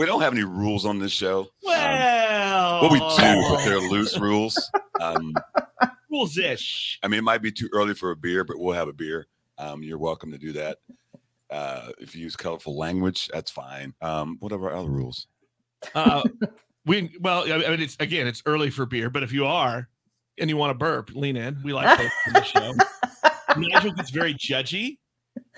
we don't have any rules on this show. Um, Well, what we do, but they're loose rules. Um, rules ish. I mean, it might be too early for a beer, but we'll have a beer. Um, you're welcome to do that. Uh, if you use colorful language, that's fine. Um, what are our other rules? Uh, we well, I mean, it's again, it's early for beer, but if you are and you want to burp, lean in. We like both on the show. Nigel gets very judgy.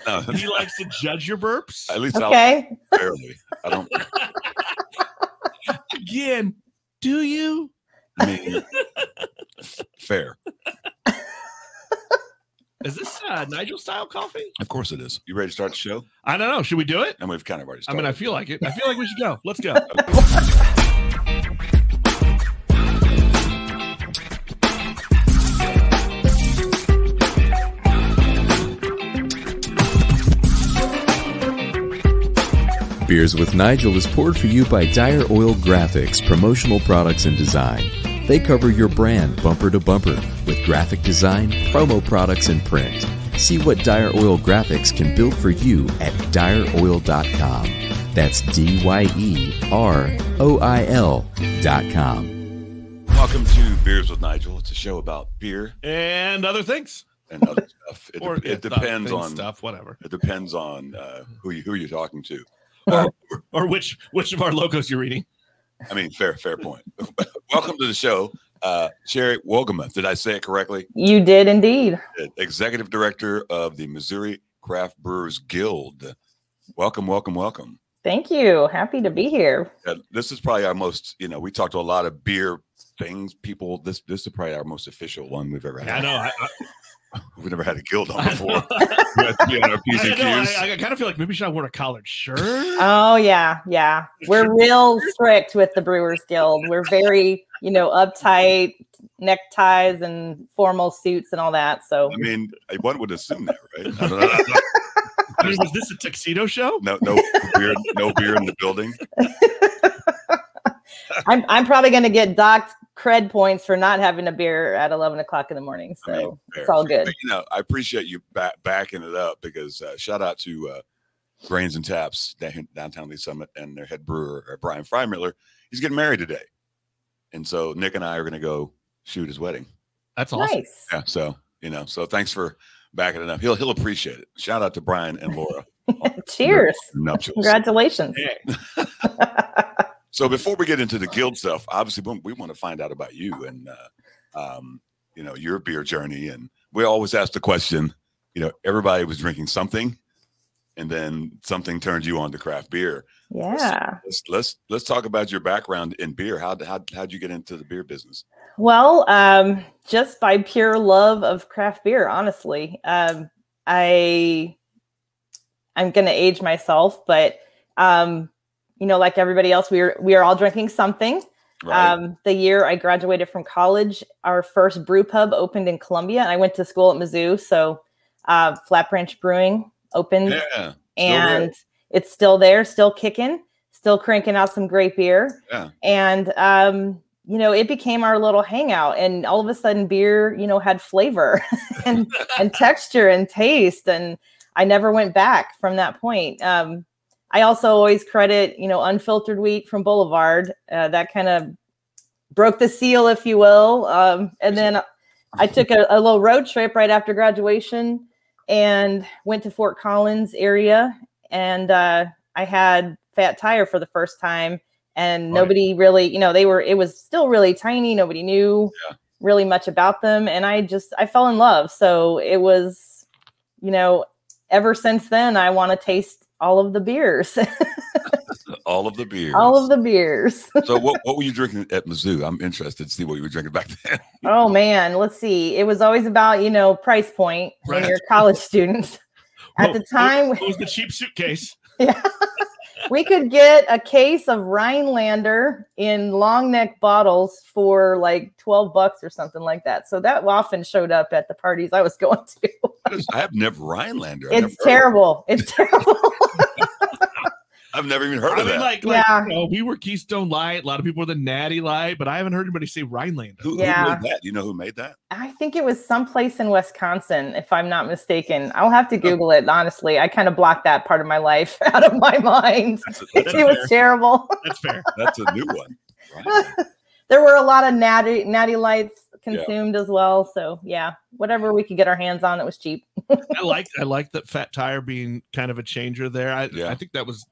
No, He likes to judge your burps. at least I'll Okay. barely. I don't. Again, do you? I mean, fair. Is this uh, Nigel style coffee? Of course it is. You ready to start the show? I don't know. Should we do it? And we've kind of already I mean, I feel like it. I feel like we should go. Let's go. Beers with Nigel is poured for you by Dyer Oil Graphics, promotional products and design. They cover your brand bumper to bumper with graphic design, promo products, and print. See what Dyer Oil Graphics can build for you at dyeroil.com. That's D Y E R O I L.com. Welcome to Beers with Nigel. It's a show about beer and other things. and other stuff. It, or de- it depends on stuff, whatever. It depends on uh, who you who you're talking to. Or, or which which of our logos you're reading. I mean, fair fair point. Welcome to the show, uh, Sherry Wohlgemuth. Did I say it correctly? You did indeed. Executive Director of the Missouri Craft Brewers Guild. Welcome, welcome, welcome. Thank you. Happy to be here. Uh, this is probably our most, you know, we talked to a lot of beer things. People, this this is probably our most official one we've ever had. I know. I, I, We've never had a guild on before. know. we have to be on our P's I, and know, I, Q's. I kind of feel like maybe should I wear a collared shirt? Oh yeah, yeah. We're real strict with the Brewers Guild. We're very, you know, uptight neckties and formal suits and all that. So I mean, one would assume that, right? I don't know. I mean, was this a tuxedo show? No, no beer, no beer in the building. I'm I'm probably gonna get docked cred points for not having a beer at eleven o'clock in the morning. So I mean, it's all good. But, you know, I appreciate you back, backing it up because uh, shout out to uh, Grains and Taps downtown Lee's Summit and their head brewer uh, Brian Freimiller. He's getting married today, and so Nick and I are going to go shoot his wedding. That's awesome. Nice. Yeah, so you know, so thanks for backing it up. He'll he'll appreciate it. Shout out to Brian and Laura. Cheers. Nuptials. Congratulations. So before we get into the guild stuff, obviously we, we want to find out about you and uh, um, you know your beer journey. And we always ask the question, you know, everybody was drinking something, and then something turned you on to craft beer. Yeah. Let's let's let's talk about your background in beer. How how how'd you get into the beer business? Well, um, just by pure love of craft beer, honestly. Um, I I'm gonna age myself, but um, you know, like everybody else, we are we are all drinking something. Right. Um, the year I graduated from college, our first brew pub opened in Columbia, and I went to school at Mizzou. So, uh, Flat Branch Brewing opened, yeah. and there. it's still there, still kicking, still cranking out some great beer. Yeah. And um, you know, it became our little hangout, and all of a sudden, beer, you know, had flavor and and texture and taste, and I never went back from that point. Um, I also always credit, you know, unfiltered wheat from Boulevard. Uh, that kind of broke the seal, if you will. Um, and then I took a, a little road trip right after graduation and went to Fort Collins area, and uh, I had Fat Tire for the first time, and Right. nobody really, you know, they were. It was still really tiny. Nobody knew Yeah. really much about them, and I just I fell in love. So it was, you know, ever since then I want to taste all of the beers, all of the beers. all of the beers. so what what were you drinking at Mizzou? I'm interested to see what you were drinking back then. Oh man, let's see. It was always about, you know, price point when Right. you're college students. At Whoa, the time, what was the cheap suitcase? yeah, we could get a case of Rhinelander in long neck bottles for like 12 bucks or something like that. So that often showed up at the parties I was going to. I have never Rhinelander. I've It's never of terrible. It's terrible. I've never even heard I of mean, that. like, like Yeah. you know, we were Keystone Light. A lot of people were the Natty Light, but I haven't heard anybody say Rhinelander. who, Yeah. who made that? You know who made that? I think it was someplace in Wisconsin, if I'm not mistaken. I'll have to oh. Google it. Honestly, I kind of blocked that part of my life out of my mind. That's a, that's, it was terrible. That's fair. that's a new one. Right. there were a lot of natty natty lights consumed as well. So yeah, whatever we could get our hands on, it was cheap. I like I like that Fat Tire being kind of a changer there. I Yeah. I think that was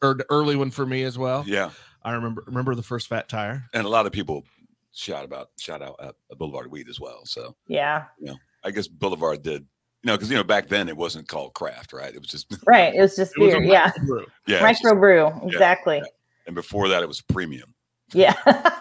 the er- early one for me as well. Yeah, I remember remember the first Fat Tire. and a lot of people shout about shout out at Boulevard Wheat as well. So Yeah, Yeah. I guess Boulevard did. You know, because you know back then it wasn't called craft, right? It was just right. It was just It was beer. a yeah, microbrew. yeah. it was just- microbrew. Exactly. and before that, it was premium. Yeah.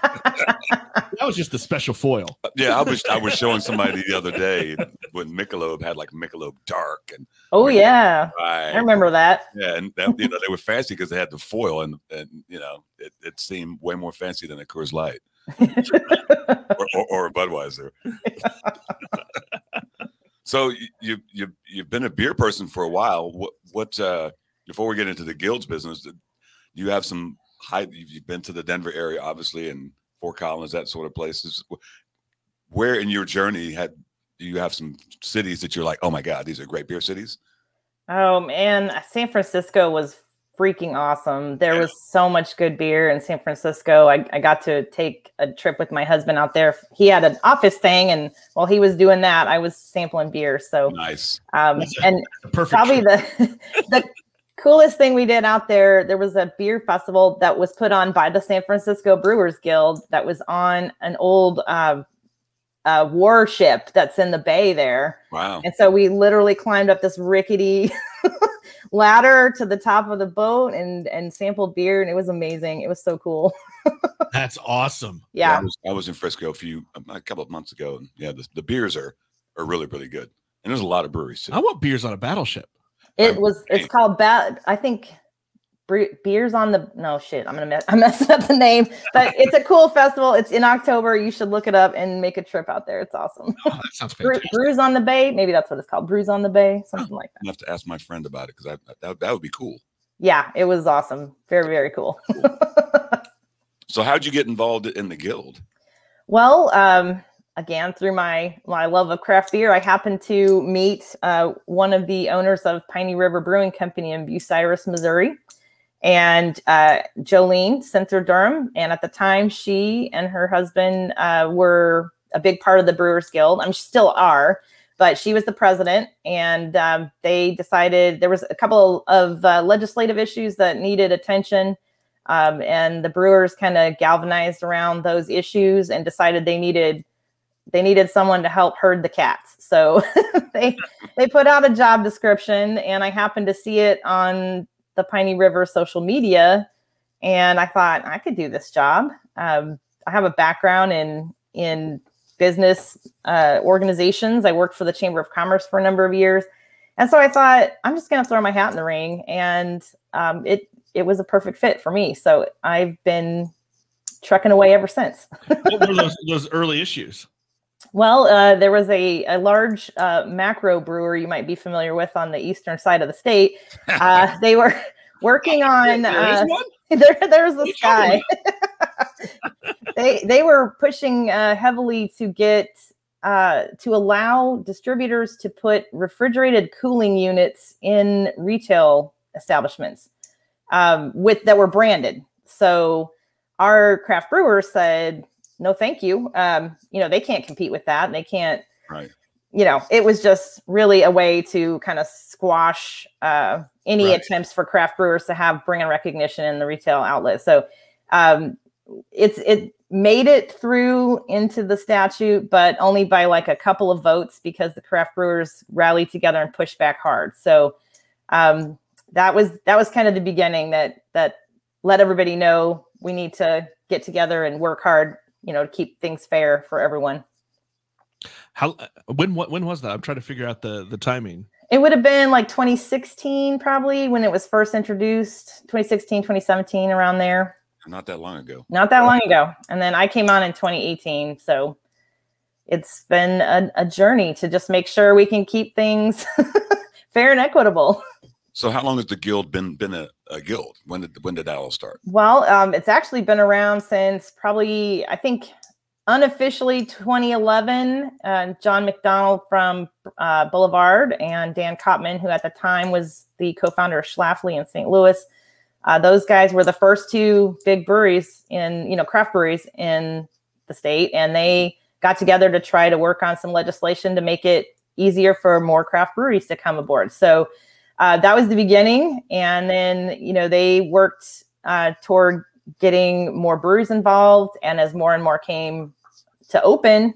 That was just the special foil. Uh, Yeah, I was I was showing somebody the other day when Michelob had like Michelob Dark and oh yeah, right. I remember that. Yeah, and that, you know they were fancy because they had the foil, and and you know it, it seemed way more fancy than a Coors Light or, or, or a Budweiser. so you, you you you've been a beer person for a while. What what uh, before we get into the guilds business, do you have some high? You've you've been to the Denver area, obviously, and Fort Collins, that sort of places. Where in your journey had do you have some cities that you're like, oh my god, these are great beer cities? Oh man, San Francisco was freaking awesome. There was so much good beer in San Francisco. I, I got to take a trip with my husband out there. He had an office thing, and while he was doing that, I was sampling beer. So, Nice. um, and perfect. probably trip. the the coolest thing we did out there there was a beer festival that was put on by the san francisco brewers guild that was on an old uh, uh, warship that's in the bay there Wow. and so we literally climbed up this rickety ladder to the top of the boat and and sampled beer and it was amazing it was so cool That's awesome. I yeah was, I was in Frisco a few a couple of months ago, and yeah, the, the beers are are really really good, and there's a lot of breweries too. I want beers on a battleship. It was it's called bat i think beers on the no shit i'm gonna mess i'm messing up the name but it's a cool festival it's in october you should look it up and make a trip out there it's awesome Oh, that sounds fantastic. brews on the bay maybe that's what it's called brews on the bay something like that I have to ask my friend about it because that that would be cool. yeah it was awesome very very cool So how'd you get involved in the guild? Well, um, again, through my my love of craft beer, I happened to meet uh, one of the owners of Piney River Brewing Company in Bucyrus, Missouri, and uh, Joleen Senter Durham. And at the time, she and her husband uh, were a big part of the Brewers Guild. I'm still are, but she was the president, and um, they decided there was a couple of uh, legislative issues that needed attention. Um, and the brewers kind of galvanized around those issues and decided they needed they needed someone to help herd the cats. So they they put out a job description, and I happened to see it on the Piney River social media, and I thought I could do this job. Um, I have a background in in business uh, organizations. I worked for the Chamber of Commerce for a number of years, and so I thought I'm just going to throw my hat in the ring, and um, it it was a perfect fit for me. So I've been trucking away ever since. what were those, those early issues? Well, uh, there was a, a large uh, macro brewer you might be familiar with on the eastern side of the state. Uh, they were working on. There Uh, there, there's the You told me. sky. they they were pushing uh, heavily to get uh, to allow distributors to put refrigerated cooling units in retail establishments um, with that were branded. So our craft brewer said, "No, thank you. Um, you know they can't compete with that. They can't." Right. You know, it was just really a way to kind of squash uh, any Right. attempts for craft brewers to have brand recognition in the retail outlet. So um, it's it made it through into the statute, but only by like a couple of votes because the craft brewers rallied together and pushed back hard. So um, that was that was kind of the beginning that that let everybody know we need to get together and work hard, you know, to keep things fair for everyone. How when what when was that? I'm trying to figure out the the timing. It would have been like 2016 probably when it was first introduced, 2016, 2017 around there. Not that long ago. not that long ago. And then I came on in 2018. So it's been a, a journey to just make sure we can keep things fair and equitable. So how long has the guild been been a, a guild? When did when did that all start? Well, um, it's actually been around since probably I think unofficially 2011. Uh, John McDonald from uh, Boulevard and Dan Kopman, who at the time was the co-founder of Schlafly in St. Louis. Uh, those guys were the first two big breweries in you know craft breweries in the state, and they got together to try to work on some legislation to make it easier for more craft breweries to come aboard. So uh, that was the beginning, and then you know they worked uh, toward getting more breweries involved, and as more and more came to open,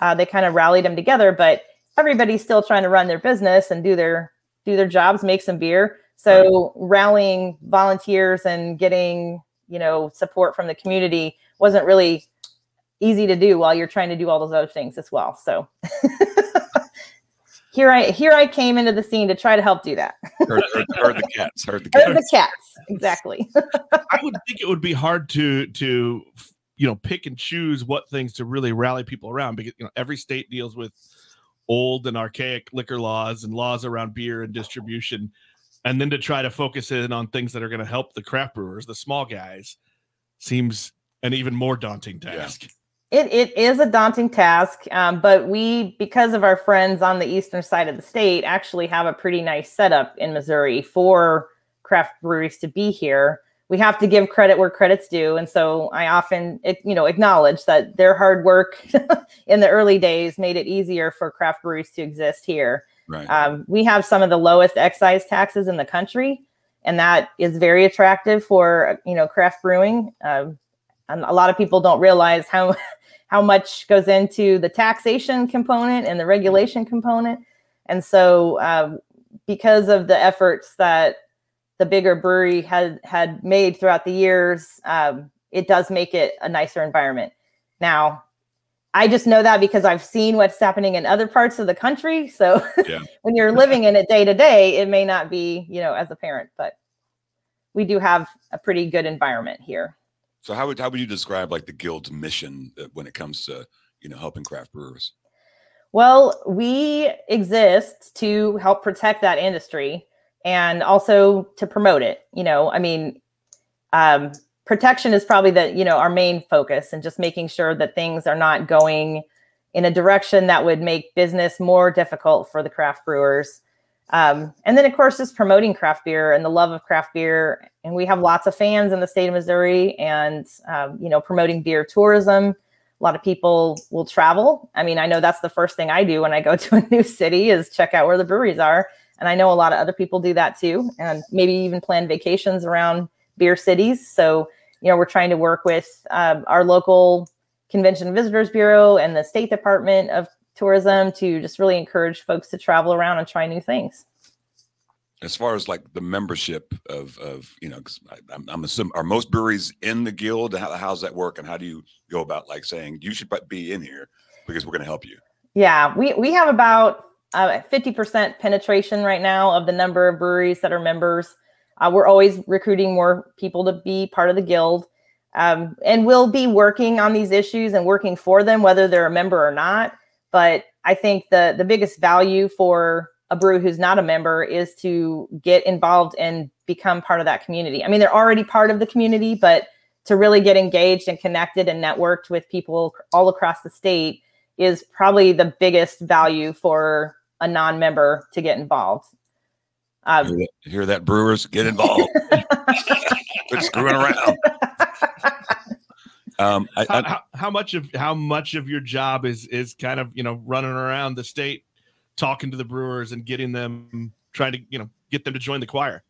uh, they kind of rallied them together. But everybody's still trying to run their business and do their do their jobs, make some beer. So rallying volunteers and getting you know support from the community wasn't really easy to do while you're trying to do all those other things as well. So here I here I came into the scene to try to help do that. Heard, heard, heard the cats. Heard the cats. Heard the cats exactly. I would think it would be hard to to you know pick and choose what things to really rally people around because you know every state deals with old and archaic liquor laws and laws around beer and distribution and then to try to focus in on things that are going to help the craft brewers the small guys seems an even more daunting Yeah. It, it is a daunting task, um, but we, because of our friends on the eastern side of the state, actually have a pretty nice setup in Missouri for craft breweries to be here. We have to give credit where credit's due, and so I often, you know, acknowledge that their hard work in the early days made it easier for craft breweries to exist here. Right. Um, we have some of the lowest excise taxes in the country, and that is very attractive for you know craft brewing. Um, and a lot of people don't realize how how much goes into the taxation component and the regulation component. And so, um, because of the efforts that the bigger brewery had had made throughout the years, um, it does make it a nicer environment. Now, I just know that because I've seen what's happening in other parts of the country. So Yeah. when you're living in it day to day, it may not be, you know, as a parent, but we do have a pretty good environment here. So how would how would you describe like the guild's mission uh, when it comes to you know helping craft brewers? Well, we exist to help protect that industry and also to promote it. You know, I mean, um, protection is probably the you know our main focus, and just making sure that things are not going in a direction that would make business more difficult for the craft brewers. Um, and then, of course, just promoting craft beer and the love of craft beer. And we have lots of fans in the state of Missouri, and um, you know, promoting beer tourism a lot of people will travel. I mean, I know that's the first thing I do when I go to a new city is check out where the breweries are. And I know a lot of other people do that too, and maybe even plan vacations around beer cities. So, you know, we're trying to work with um, our local Convention Visitors Bureau and the State Department of Tourism to just really encourage folks to travel around and try new things. As far as like the membership of of you know, I, I'm, I'm assuming are most breweries in the guild? How, how's that work, and how do you go about like saying you should be in here because we're going to help you? Yeah, we we have about uh, 50% penetration right now of the number of breweries that are members. Uh, we're always recruiting more people to be part of the guild. Um, and we'll be working on these issues and working for them, whether they're a member or not. But I think the the biggest value for a brew who's not a member is to get involved and become part of that community. I mean, they're already part of the community, but to really get engaged and connected and networked with people all across the state is probably the biggest value for a non-member to get involved. Um, Hear that, hear that, brewers? Get involved. Quit screwing around. Um, I, how, I, how, how much of how much of your job is is kind of you know running around the state talking to the brewers and getting them trying to you know get them to join the choir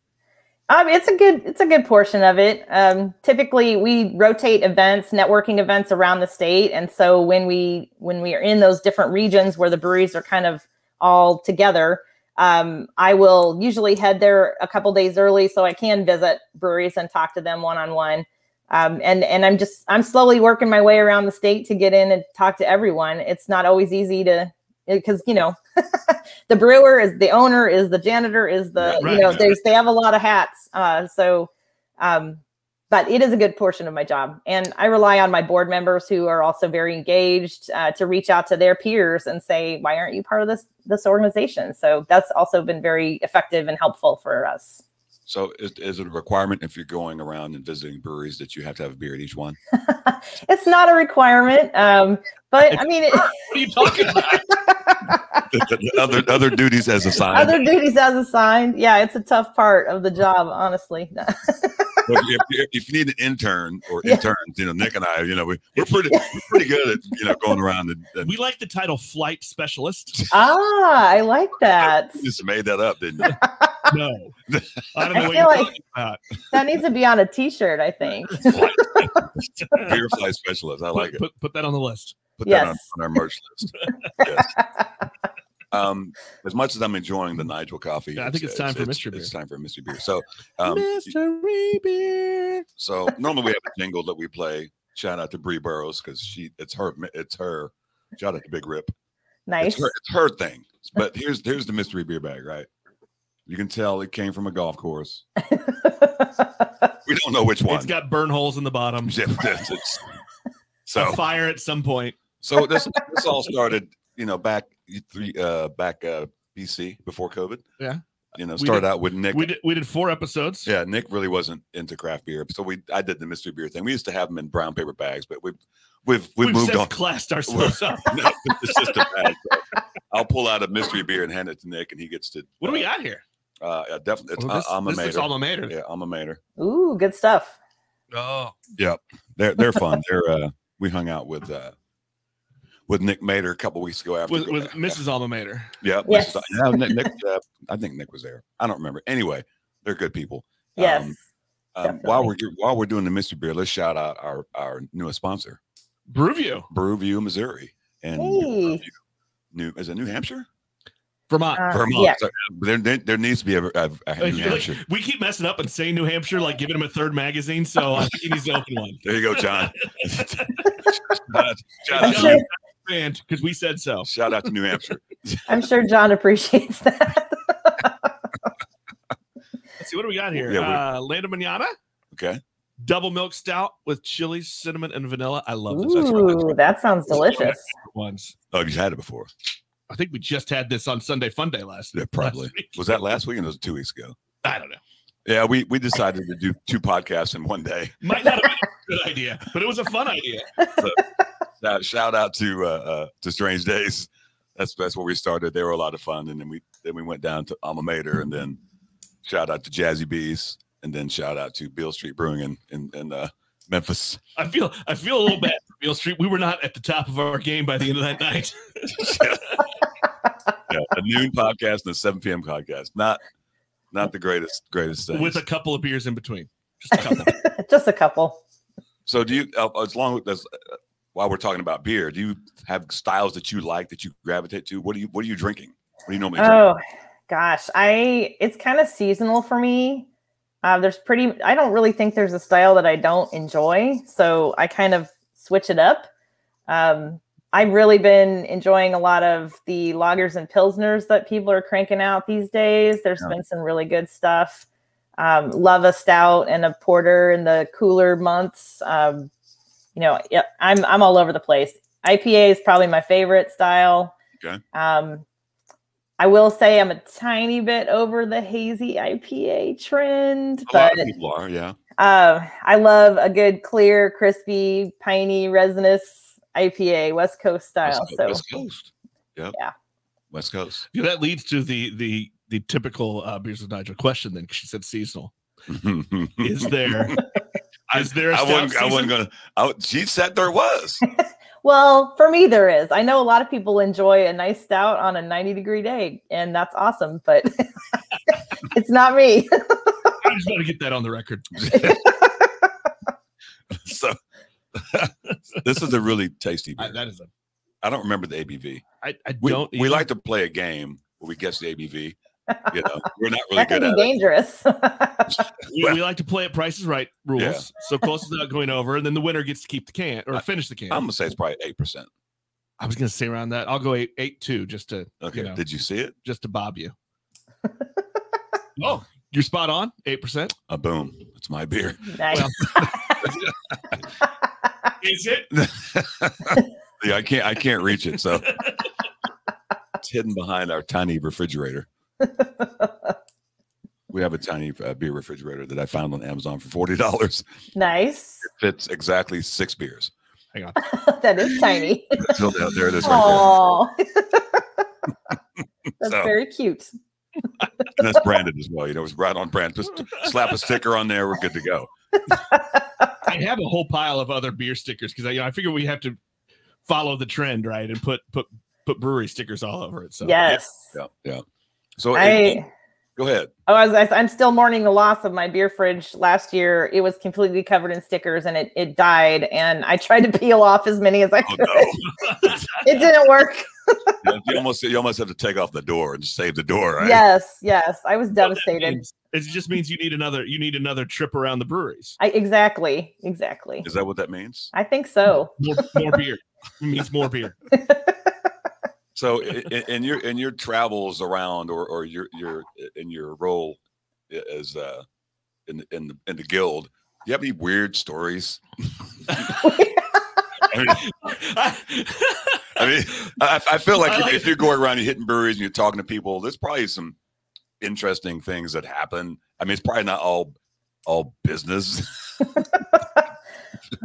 Um, it's a good it's a good portion of it. Um, typically, we rotate events, networking events around the state, and so when we when we are in those different regions where the breweries are kind of all together, um, I will usually head there a couple days early so I can visit breweries and talk to them one on one. Um, and and I'm just I'm slowly working my way around the state to get in and talk to everyone. It's not always easy to because you know the brewer is the owner is the janitor is the right, you know there's they have a lot of hats uh so um but it is a good portion of my job. And I rely on my board members who are also very engaged uh, to reach out to their peers and say, why aren't you part of this this organization? So that's also been very effective and helpful for us. So is, is it a requirement if you're going around and visiting breweries that you have to have a beer at each one? it's not a requirement, um, but I mean, it, What are you talking about? The- the other other duties as assigned. other duties as assigned. Yeah, it's a tough part of the job, honestly. But if, if, if you need an intern or Yeah. interns, you know, Nick and I, you know, we, we're pretty we're pretty good at you know going around and, and We like the title flight specialist. ah, I like that. you just made that up, didn't you? No, I don't I know what feel you're like- talking about. That needs to be on a T-shirt, I think. Beer fly specialist. I like Put, it. put, put that on the list. Put that on, on our merch list. yes. Um, as much as I'm enjoying the Nigel coffee, Yeah, I think it's time for mystery It's beer. time for a mystery beer. So, um, Mystery beer. so normally we have a jingle that we play. Shout out to Bree Burrows because she it's her it's her. Shout out to Big Rip. Nice. It's her, it's her thing. But here's here's the mystery beer bag, right? You can tell it came from a golf course. We don't know which one. It's got burn holes in the bottom. Yeah, it's- it's- A so fire at some point. so this this all started, you know, back three uh back uh BC before COVID. Yeah. You know, We started did- out with Nick. We did we did four episodes. yeah, Nick really wasn't into craft beer, so we I did the mystery beer thing. We used to have them in brown paper bags, but we've we've we've, We've, moved on. classed ourselves up. No, it's just a bag. so I'll pull out a mystery beer and hand it to Nick, and he gets to. What do we uh, got here? Uh, yeah, definitely, it's Well, this, uh, alma this is mater. alma mater. Yeah, alma mater. Ooh, good stuff. Oh, They're they're fun. they're uh, we hung out with uh, with Nick Mater a couple weeks ago after with, with Mrs. Alma Mater. Yeah, Yes. Mrs. yeah, Nick, Nick uh, I think Nick was there. I don't remember. Anyway, they're good people. Yes. Um, um, while we're while we're doing the mystery beer, let's shout out our our newest sponsor, Brewview, Brewview, Missouri, and Hey. Brewview, New is it New Hampshire? Vermont. Uh, Vermont. yeah. So, there, there there needs to be a, a, a Like, New like, Hampshire. we keep messing up and saying New Hampshire, like giving him a third magazine. So I think he needs to open one. There you go, John. shout, out, shout, sure, because we said so. shout out to New Hampshire. I'm sure John appreciates that. Let's see what do we got here. Yeah, we- uh, Landa Manana, Okay. double milk stout with chili, cinnamon, and vanilla. I love this. Ooh, that sounds delicious. ones. Oh, you've had it before. I think we just had this on Sunday Fun Day last. Yeah, probably. last week. Was that last week or was it two weeks ago? I don't know. Yeah, we we decided to do two podcasts in one day. Might not have been a good idea, but it was a fun idea. Uh, shout out to uh, uh, to Strange Days. That's that's where we started. They were a lot of fun, and then we then we went down to Alma Mater, and then shout out to Jazzy Bees, and then shout out to Beale Street Brewing in in, in uh, Memphis. I feel I feel a little bad for Beale Street. We were not at the top of our game by the end of that night. yeah, a noon podcast and a seven p.m. podcast. Not not the greatest greatest thing. with a couple of beers in between. Just a couple. Just a couple. so do you uh, as long as uh, while we're talking about beer, do you have styles that you like that you gravitate to? What do you what are you drinking? What do you normally drink? Oh gosh, I it's kind of seasonal for me. Uh, there's pretty. I don't really think there's a style that I don't enjoy, so I kind of switch it up. Um, I've really been enjoying a lot of the lagers and pilsners that people are cranking out these days. There's Yeah. been some really good stuff. Um, love a stout and a porter in the cooler months. Um, you know, yeah, I'm I'm all over the place. IPA is probably my favorite style. Okay. Um, I will say I'm a tiny bit over the hazy IPA trend, A lot of people are, yeah. uh, I love a good, clear, crispy, piney, resinous IPA, West Coast style. West, so West Coast. Yep. Yeah. West Coast. Yeah, that leads to the the the typical uh, beers with Nigel question. Then 'cause she said seasonal. Is there is there a I stout wasn't, I season? wasn't gonna. I, she said there was. Well, for me, there is. I know a lot of people enjoy a nice stout on a 90 degree day, and that's awesome, but it's not me. I just want to get that on the record. so this is a really tasty beer. I, that is a I don't remember the ABV. I, I We, don't. we either. like to play a game where we guess the ABV. You know, we're not really that good can at be it. dangerous. we, we like to play at prices right rules. Yeah. So close without going over, and then the winner gets to keep the can or I- finish the can. I'm gonna say it's probably eight percent. I was gonna say around that. I'll go eight eight two just to Okay. you know, Did you see it? just to bob you. oh, you're spot on. Eight percent. A boom. It's my beer. Nice. Is it? yeah, I can't I can't reach it, so it's hidden behind our tiny refrigerator. We have a tiny uh, beer refrigerator that I found on Amazon for forty dollars. nice. Fits exactly six beers. Hang on. that is tiny. So there, there it is, right Oh, that's So- very cute. And that's branded as well. You know, it's right on brand. Just slap a sticker on there. We're good to go. I have a whole pile of other beer stickers because I, you know, I figure we have to follow the trend, right, and put put put brewery stickers all over it. So yes. Yeah, yeah. So I go ahead. oh, I was, I- I'm still mourning the loss of my beer fridge. Last year, it was completely covered in stickers and it, it died. And I tried to peel off as many as I Oh could. no! It didn't work. You you almost you almost have to take off the door and save the door, right? Yes, yes. I was What that devastated. means- It just means you need another you need another trip around the breweries. I exactly, exactly. Is that what that means? I think so. More, more beer. It means more beer. So i- i- in your in your travels around or or your your in your role i- as uh in the in the in the guild, do you have any weird stories? I mean, I mean, I, I feel like, I if- like- if you're going around, you're hitting breweries and you're talking to people, there's probably some interesting things that happen. I mean, it's probably not all all business.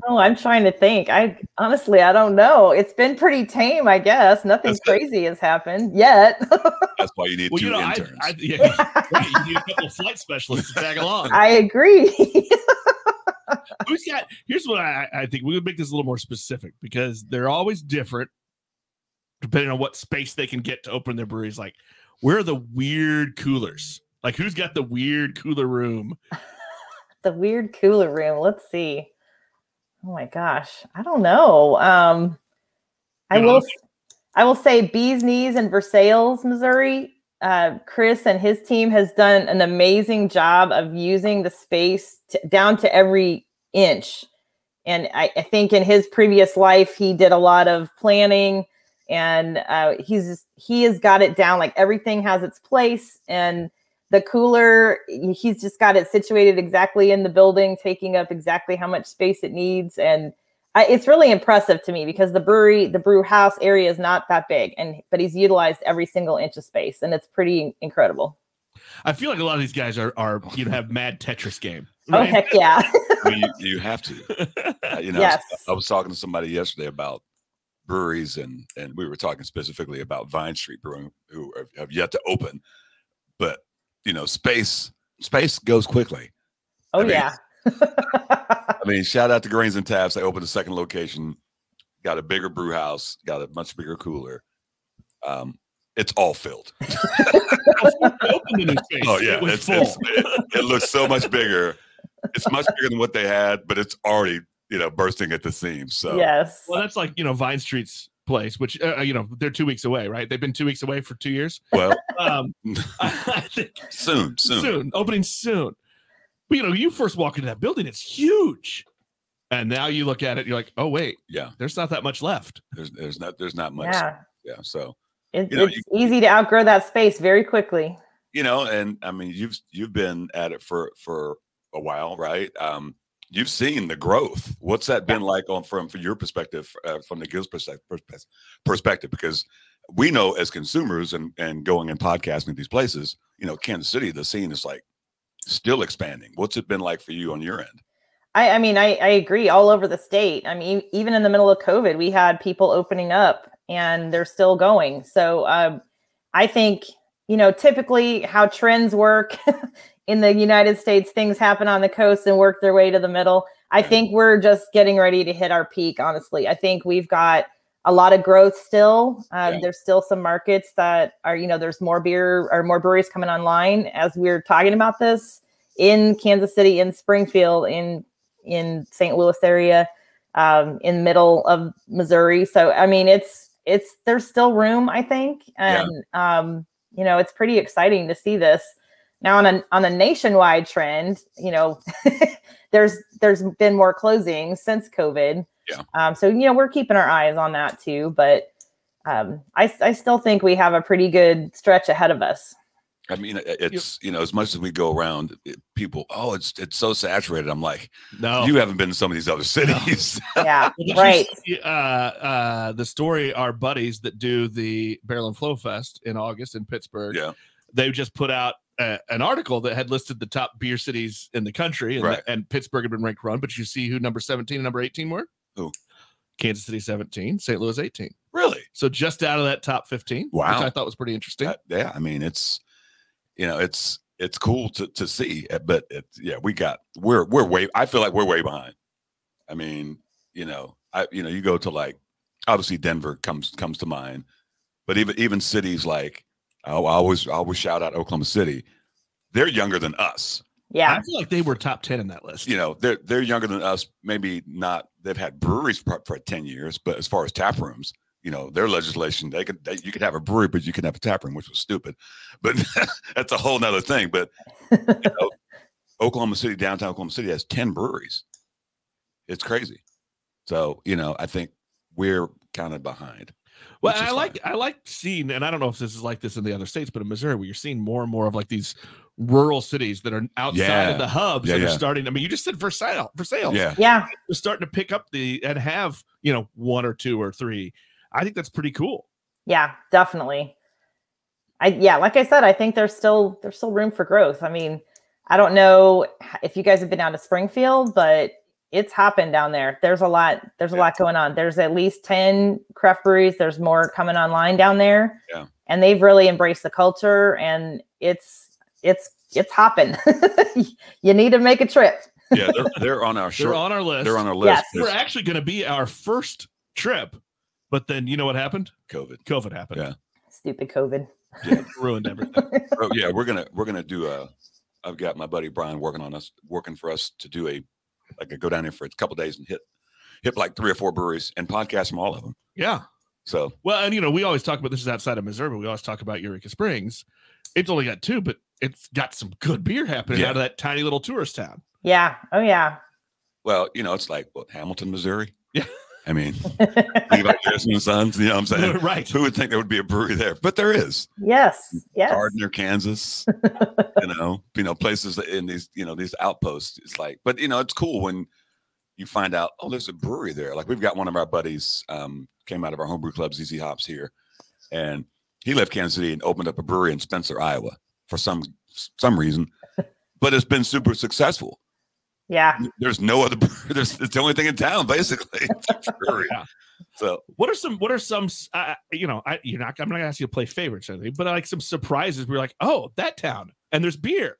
Oh, I'm trying to think. I honestly, I don't know. It's been pretty tame, I guess. Nothing That's good. crazy has happened yet. That's why you need well, two you know, interns. I, yeah, right, you need a couple flight specialists to tag along. I agree. Who's got? Here's what I, I think we would make this a little more specific because they're always different depending on what space they can get to open their breweries. Like, where are the weird coolers? Like, who's got the weird cooler room? the weird cooler room. Let's see. Oh my gosh, I don't know. Um, I will. I will say Bees Knees in Versailles, Missouri. Uh, Chris and his team has done an amazing job of using the space to, down to every inch. And I, I think in his previous life, he did a lot of planning, and uh, he's he has got it down. Like everything has its place, and the cooler he's just got it situated exactly in the building taking up exactly how much space it needs and I, it's really impressive to me because the brewery the brew house area is not that big and but he's utilized every single inch of space and it's pretty incredible I feel like a lot of these guys are are you know have mad Tetris game. oh heck yeah I mean, you, you have to. You know, Yes. I was talking to somebody yesterday about breweries, and and we were talking specifically about Vine Street Brewing, who have, have yet to open, but you know, space space goes quickly. oh mean, yeah I mean, shout out to Grains and Taps. They opened a second location, got a bigger brew house, got a much bigger cooler. Um, it's all filled. Open the new space. Oh yeah, it it's, full. it's, it, it looks so much bigger. It's much bigger than what they had, but it's already you know bursting at the seams. So yes well, that's like you know Vine Street's place, which uh, you know they're two weeks away, right? They've been two weeks away for two years. well, Um, I think soon, soon. soon. opening soon. But you know, you first walk into that building, it's huge, and now you look at it, you're like, oh wait, Yeah, there's not that much left. there's there's not there's not much. Yeah. yeah so it, You know, it's easy to outgrow that space very quickly you know, and I mean, you've you've been at it for for a while, right? Um, you've seen the growth. What's that been like on from from your perspective, uh, from the Gills perspective, perspective? Because we know as consumers and and going and podcasting these places, you know, Kansas City, the scene is like still expanding. What's it been like for you on your end? I, I mean, I, I agree all over the state. I mean, even in the middle of COVID, we had people opening up and they're still going. So um, I think, you know, typically how trends work in the United States, things happen on the coast and work their way to the middle. I think we're just getting ready to hit our peak, honestly. I think we've got a lot of growth still. Um, Yeah. There's still some markets that are, you know, there's more beer or more breweries coming online as we're talking about this in Kansas City, in Springfield, in in St. Louis area, um, in middle of Missouri. So I mean, it's it's there's still room, I think, Yeah. and um, you know, it's pretty exciting to see this now on a on a nationwide trend. You know, there's there's been more closings since COVID. Yeah. Um, so you know, we're keeping our eyes on that too, but um, I I still think we have a pretty good stretch ahead of us. I mean, it's you know, as much as we go around, it, people, oh, it's it's so saturated. I'm like, No, you haven't been to some of these other cities. Yeah, Well, did you right. see, uh, uh, the story, our buddies that do the Barrel and Flow Fest in August in Pittsburgh, yeah, they just put out uh, an article that had listed the top beer cities in the country, and, Right. and Pittsburgh had been ranked one. But you see who number 17 and number 18 were? Who? Kansas City 17, St. Louis 18. really. So just out of that top 15, Wow. which I thought was pretty interesting. That- yeah, I mean, it's you know, it's it's cool to to see, uh, but it's yeah, we got we're we're way. I feel like we're way behind. I mean, you know, I you know, you go to like obviously Denver comes comes to mind, but even even cities like I I always I always shout out Oklahoma City. They're younger than us. Yeah. I feel like they were top 10 in that list. You know, they're they're younger than us. Maybe not. They've had breweries for, for ten years, but as far as tap rooms, you know, their legislation they could they, you could have a brewery, but you can have a tap room, which was stupid. But that's a whole nother thing. But you know, Oklahoma City, downtown Oklahoma City has 10 breweries. It's crazy. So, you know, I think we're kind of behind. Well, which is I fine. like I like seeing, and I don't know if this is like this in the other states, but in Missouri, where you're seeing more and more of like these rural cities that are outside Yeah. of the hubs Yeah, that are starting. I mean, you just said Versailles, for sale. Yeah. Yeah. They're starting to pick up the and have you know one or two or three. I think that's pretty cool. Yeah, definitely. I yeah, like I said, I think there's still there's still room for growth. I mean, I don't know if you guys have been down to Springfield, but it's hopping down there. There's a lot there's a Yeah. lot going on. There's at least 10 craft breweries. There's more coming online down there. Yeah. And they've really embraced the culture and it's it's it's hopping. you need to make a trip. Yeah. They're, they're on our They're on our list. they're on our list. Yes. They were actually going to be our first trip, but then you know what happened? COVID. COVID happened. Yeah. Stupid COVID. Yeah, ruined everything. Oh, yeah. We're going to, we're going to do a, I've got my buddy Brian working on us, working for us to do a, like a go down there for a couple days and hit, hit like three or four breweries and podcast from all of them. Yeah. So Well, and you know, we always talk about this is outside of Missouri, but we always talk about Eureka Springs. It's only got two, but it's got some good beer happening Yeah. out of that tiny little tourist town. Yeah. Oh yeah. Well, you know, it's like what Hamilton, Missouri. Yeah. I mean, Levi Garrison and Sons. You know what I'm saying? right. Who would think there would be a brewery there? But there is. yes. Yes. Gardner, Kansas. you know, you know, places in these, you know, these outposts. It's like, but you know, it's cool when you find out, oh, there's a brewery there. Like we've got one of our buddies um, came out of our homebrew club, ZZ Hops here, and he left Kansas City and opened up a brewery in Spencer, Iowa, for some some reason. But it's been super successful. Yeah. There's no other. There's it's the only thing in town, basically. It's a brewery. Yeah. So What are some? What are some? Uh, you know, I you're not. I'm not gonna ask you to play favorites or anything, but like some surprises. We're like, oh, that town, and there's beer.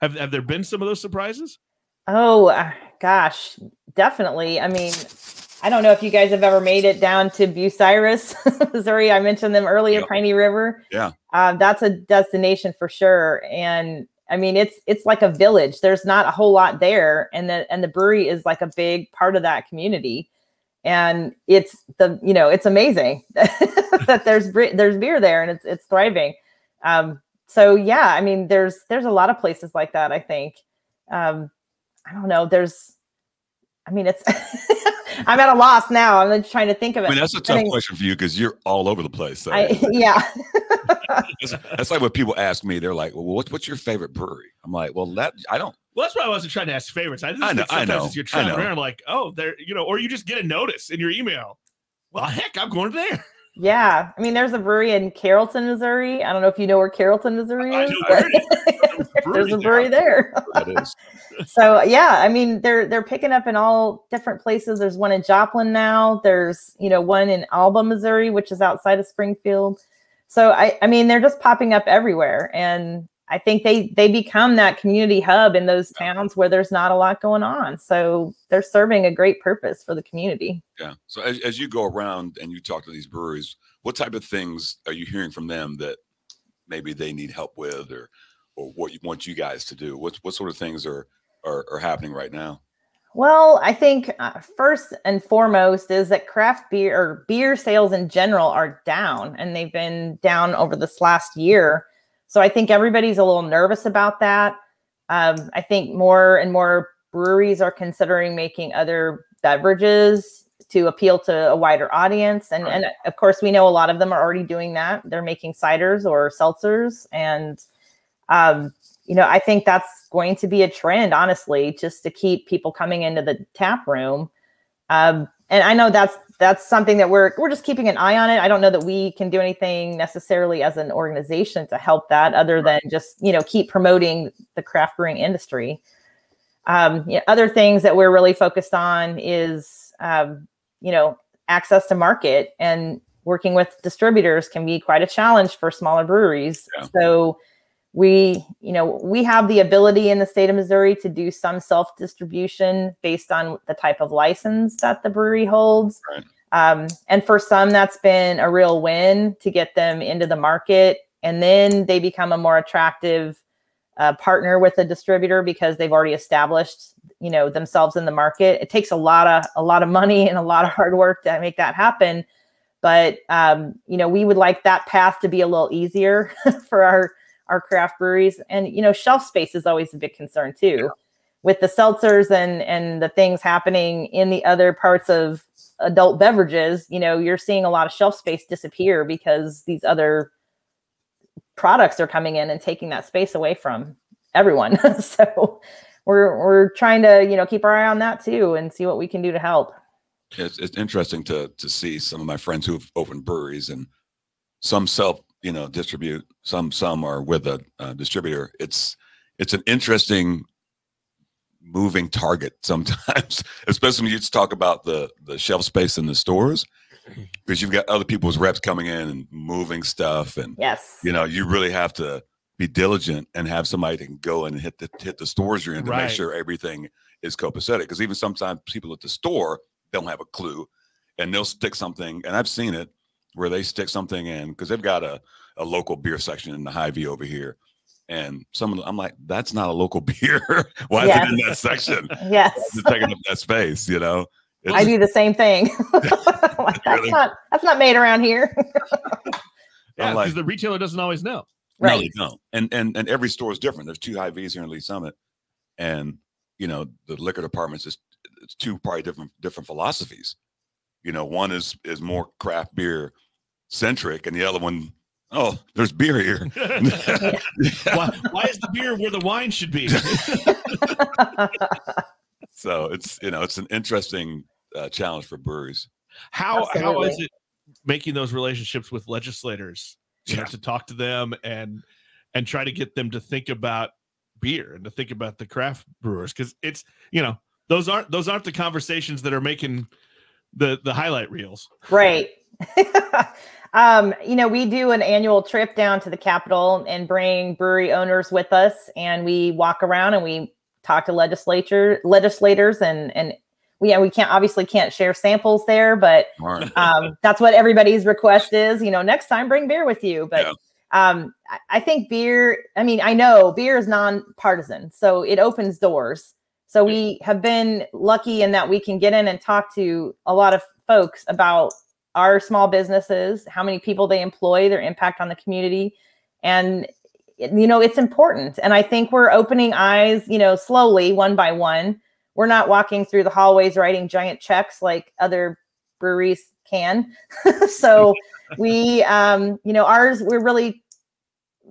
Have Have there been some of those surprises? Oh uh, gosh, definitely. I mean, I don't know if you guys have ever made it down to Bucyrus, Missouri. I mentioned them earlier, Yep. Piney River. Yeah. um, that's a destination for sure. And I mean, it's it's like a village. There's not a whole lot there, and the and the brewery is like a big part of that community. And it's the you know it's amazing that there's there's beer there and it's it's thriving. Um, so yeah, I mean, there's there's a lot of places like that. I think. Um, I don't know. There's, I mean, it's. I'm at a loss now. I'm just trying to think of it. I mean, that's a tough think- question for you because you're all over the place. So I, yeah, that's, that's like when people ask me, they're like, "Well, what's what's your favorite brewery?" I'm like, "Well, that I don't." Well, that's why I wasn't trying to ask favorites. I just I know- think I know, as you're I traveling know. around, like, oh, there, you know, or you just get a notice in your email. Well, heck, I'm going there. Yeah. I mean, there's a brewery in Carrollton, Missouri. I don't know if you know where Carrollton, Missouri is. where there's a brewery there. That is. so yeah, I mean, they're they're picking up in all different places. There's one in Joplin now. There's you know one in Alba, Missouri, which is outside of Springfield. So I I mean, they're just popping up everywhere, and I think they they become that community hub in those towns where there's not a lot going on. So they're serving a great purpose for the community. Yeah. So as, as you go around and you talk to these breweries, what type of things are you hearing from them that maybe they need help with, or or what you want you guys to do? What what sort of things are are, are happening right now? Well, I think uh, first and foremost is that craft beer or beer sales in general are down, and they've been down over this last year. So I think everybody's a little nervous about that. Um, I think more and more breweries are considering making other beverages to appeal to a wider audience, and Right. and of course we know a lot of them are already doing that. They're making ciders or seltzers, and um, you know, I think that's going to be a trend, honestly, just to keep people coming into the tap room. Um, and I know that's that's something that we're we're just keeping an eye on it. I don't know that we can do anything necessarily as an organization to help that, other than just you know keep promoting the craft brewing industry. Um, you know, other things that we're really focused on is um, you know access to market and working with distributors can be quite a challenge for smaller breweries. Yeah. So we you know we have the ability in the state of missouri to do some self distribution based on the type of license that the brewery holds. Right. um, and for some that's been a real win to get them into the market. And then they become a more attractive uh, partner with a distributor because they've already established you know themselves in the market. It takes a lot of a lot of money and a lot of hard work to make that happen. But um, you know we would like that path to be a little easier for our our craft breweries. And you know, shelf space is always a big concern too. Yeah. With the seltzers and and the things happening in the other parts of adult beverages, you know, you're seeing a lot of shelf space disappear because these other products are coming in and taking that space away from everyone. so we're we're trying to, you know, keep our eye on that too and see what we can do to help. It's, it's interesting to to see some of my friends who've opened breweries and some self you know distribute some some are with a distributor it's it's an interesting moving target sometimes especially when you talk about the the shelf space in the stores because you've got other people's reps coming in and moving stuff and yes you know you really have to be diligent and have somebody that can go and hit the hit the stores you're in to right. make sure everything is copacetic because even sometimes people at the store don't have a clue and they'll stick something and i've seen it where they stick something in because they've got a, a local beer section in the Hy-Vee over here. And some of them, I'm like, that's not a local beer. Why yes. is it in that section? yes. It's taking up that space, you know? It's, I do the same thing. like, that's really? not that's not made around here. yeah, because like, the retailer doesn't always know. Right. No, they don't. And and and every store is different. There's two Hy-Vees here in Lee's Summit. And you know, the liquor department's just it's two probably different different philosophies. You know, one is is more craft beer centric, and the other one, oh, there's beer here. why, why is the beer where the wine should be? so it's you know it's an interesting uh, challenge for breweries. How Absolutely. how is it making those relationships with legislators? You yeah. know, to talk to them and and try to get them to think about beer and to think about the craft brewers because it's you know those aren't those aren't the conversations that are making the the highlight reels right um, you know, we do an annual trip down to the Capitol and bring brewery owners with us, and we walk around and we talk to legislature legislators and and we yeah, we can't obviously can't share samples there, but um, that's what everybody's request is. You know, next time bring beer with you. But yeah. um, I, I think beer. I mean, I know beer is nonpartisan, so it opens doors. So we have been lucky in that we can get in and talk to a lot of folks about our small businesses, how many people they employ, their impact on the community. And, you know, it's important. And I think we're opening eyes, you know, slowly, one by one. We're not walking through the hallways writing giant checks like other breweries can. so we, um, you know, ours, we're really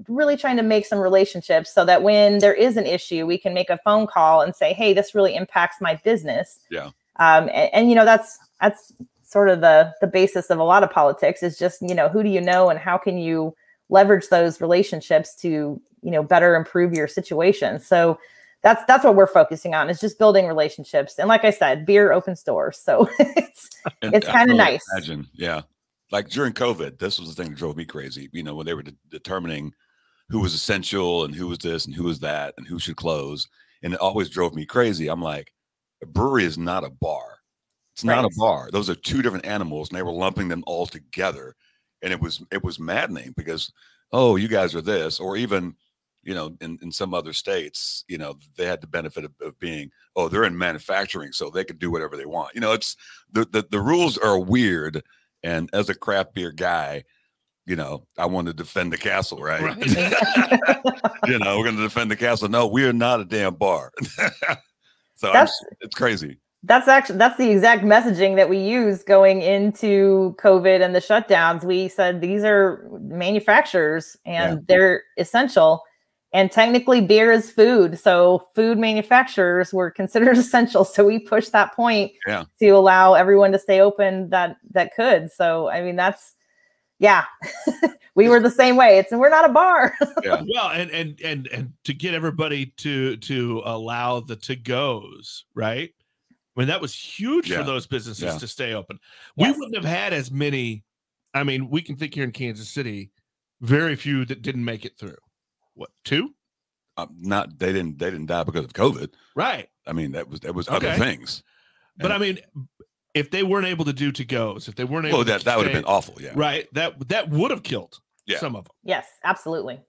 really trying to make some relationships so that when there is an issue, we can make a phone call and say, "Hey, this really impacts my business." Yeah. Um, and, and, you know, that's that's sort of the the basis of a lot of politics is just you know who do you know and how can you leverage those relationships to you know better improve your situation? So that's that's what we're focusing on is just building relationships. And like i said beer opens doors. So it's and it's kind of nice. imagine yeah. Like during covid this was the thing that drove me crazy you know when they were de- determining who was essential and who was this and who was that and who should close and it always drove me crazy i'm like a brewery is not a bar it's right. not a bar. Those are two different animals, and they were lumping them all together, and it was it was maddening because oh, you guys are this, or even you know in, in some other states, you know they had the benefit of, of being oh they're in manufacturing, so they could do whatever they want. You know, it's the the, the rules are weird, and as a craft beer guy, you know, I want to defend the castle, right? right. you know, we're going to defend the castle. No, we are not a damn bar. so it's crazy that's actually that's the exact messaging that we use going into covid and the shutdowns we said these are manufacturers and yeah. they're essential and technically beer is food so food manufacturers were considered essential so we pushed that point Yeah. to allow everyone to stay open that that could so i mean that's yeah we were the same way it's and we're not a bar yeah. well and and and and to get everybody to to allow the to goes right i mean that was huge Yeah. for those businesses Yeah. to stay open Yes. we wouldn't have had as many i mean we can think here in kansas city very few that didn't make it through what two Um, not they didn't they didn't die because of COVID. right I mean, that was that was other things. but And- i mean if they weren't able to do to goes if they weren't able Well, to that that would have been awful. Yeah. right that that would have killed Yeah. some of them yes absolutely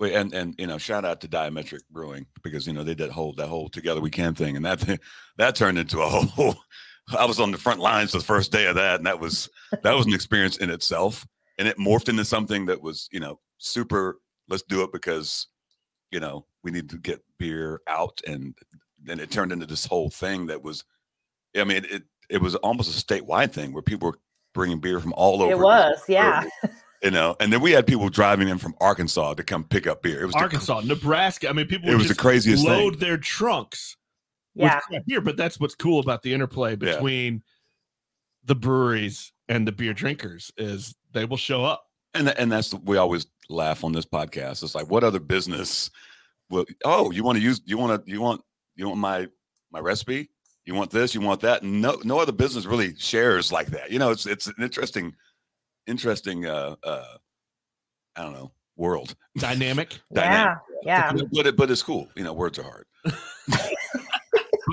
Wait, and and you know, shout out to Diametric Brewing because you know they did whole that whole Together We Can thing, and that thing, that turned into a whole. I was on the front lines the first day of that, and that was that was an experience in itself, and it morphed into something that was you know super. Let's do it because you know we need to get beer out, and then it turned into this whole thing that was. I mean, it it was almost a statewide thing where people were bringing beer from all over. it was yeah You know, and then we had people driving in from Arkansas to come pick up beer. It was the arkansas nebraska i mean people it would was the just craziest thing. load their trunks yeah with beer. But that's what's cool about the interplay Yeah. between the breweries and the beer drinkers is they will show up. And and that's we always laugh on this podcast. It's like, what other business will? Oh, you want to use? You want to? You want? You want my my recipe? You want this? You want that? No, no other business really shares like that. You know, it's it's an interesting, interesting. uh uh I don't know world. Dynamic. Dynamic. yeah yeah But it, but it's cool. You know, words are hard.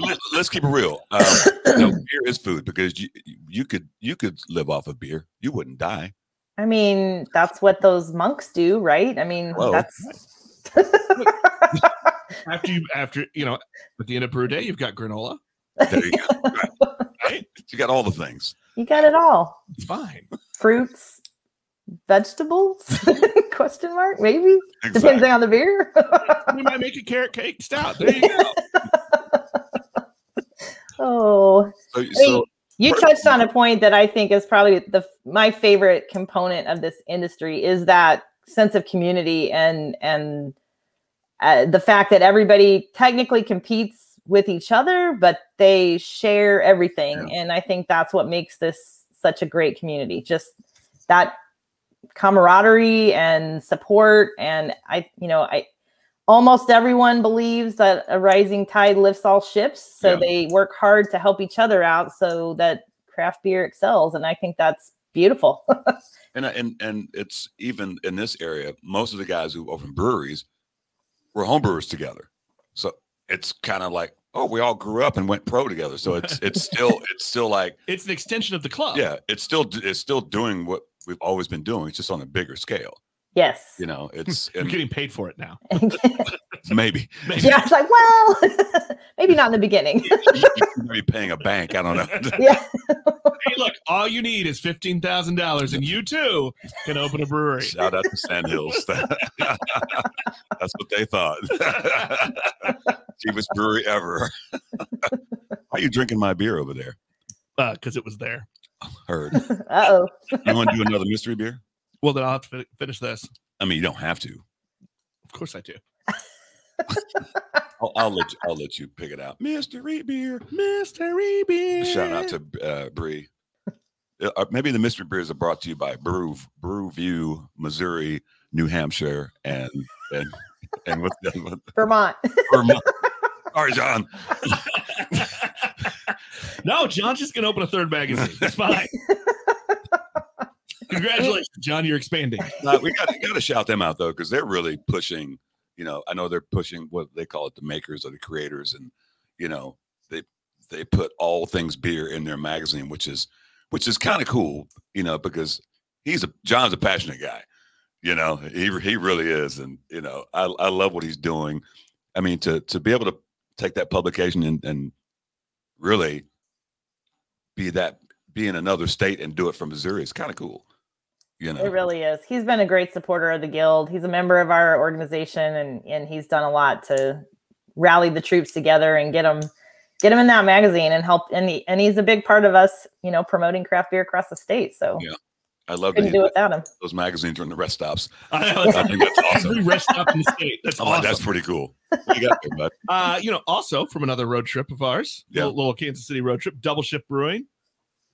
Let, us keep it real. Um, you know, beer is food because you you could you could live off of beer. You wouldn't die. I mean, that's what those monks do, right? I mean, Whoa. that's After you after you know at the end of brew day, you've got granola. There you go. Right. Right? You got all the things. you got it all. It's fine. Fruits, vegetables? Question mark? Maybe Exactly. depending on the beer. We might make a carrot cake stout. There you go. oh, So, so you touched on a point that I think is probably the my favorite component of this industry is that sense of community and and uh, the fact that everybody technically competes with each other, but they share everything, and I think that's what makes this such a great community. Just that camaraderie and support, and I, you know, I almost everyone believes that a rising tide lifts all ships so Yeah. they work hard to help each other out so that craft beer excels and i think that's beautiful and and and it's even in this area, most of the guys who open breweries were homebrewers together. So it's kind of like, oh, we all grew up and went pro together. So it's it's still it's still like, It's an extension of the club. yeah, it's still it's still doing what we've always been doing. It's just on a bigger scale. Yes You know, it's You're and getting paid for it now. maybe Maybe. yeah it's like well maybe not in the beginning you could paying a bank. I don't know. yeah Hey, look, all you need is fifteen thousand dollars, and you too can open a brewery. Shout out to Sandhills. That's what they thought. Cheapest brewery ever. Why are you drinking my beer over there? Because Uh, it was there. Heard. uh-oh You want to do another mystery beer? Well, then I'll have to fin- finish this. I mean, you don't have to. Of course I do. I'll, I'll let you, I'll let you pick it out. Mystery beer. Mystery beer. Shout out to uh, Bree. Uh, uh, maybe the mystery beers are brought to you by Brew Brew View, Missouri, New Hampshire, and and and with, with vermont Vermont. Sorry, John. no, John's just gonna open a third magazine. It's fine. Congratulations, John. You're expanding. Uh, we got got to shout them out though because they're really pushing. You know, I know they're pushing what they call it the makers or the creators, and you know they they put all things beer in their magazine, which is which is kind of cool. You know, because he's a John's a passionate guy. You know, he he really is, and you know, I I love what he's doing. I mean, to to be able to take that publication and and really be that be in another state and do it from Missouri is kind of cool. You know, It really is. He's been a great supporter of the guild. He's a member of our organization, and and he's done a lot to rally the troops together and get them get him in that magazine and help. And he, and he's a big part of us, you know, promoting craft beer across the state. So Yeah. I love Couldn't do the, without him. those magazines during the rest stops. I know, I think that's awesome. Every rest stop in the state. That's I'm like, awesome. that's pretty cool. You got there, bud? Uh, you know, also from another road trip of ours, Yeah. little, little Kansas City road trip, Double Shift Brewing.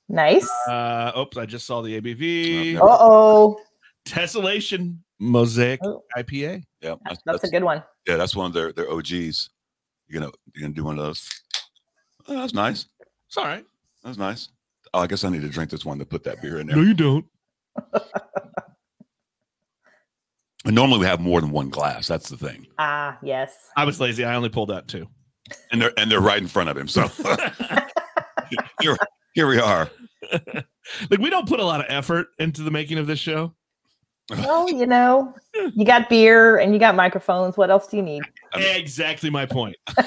Nice. Uh, oops, I just saw the ABV. Oh, Uh oh. Tessellation Mosaic Oh. IPA. Yeah, that's, That's a good one. yeah, that's one of their their OGs. You gonna you gonna do one of those? Oh, that's nice. It's all right. That's nice. Oh, I guess I need to drink this one to put that beer in there. No, you don't. And normally we have more than one glass. That's the thing. Ah, yes. I was lazy. I only pulled out two. And they're and they're right in front of him. So here, here we are. like we don't put a lot of effort into the making of this show. Well, you know, you got beer and you got microphones. What else do you need? I mean- exactly my point.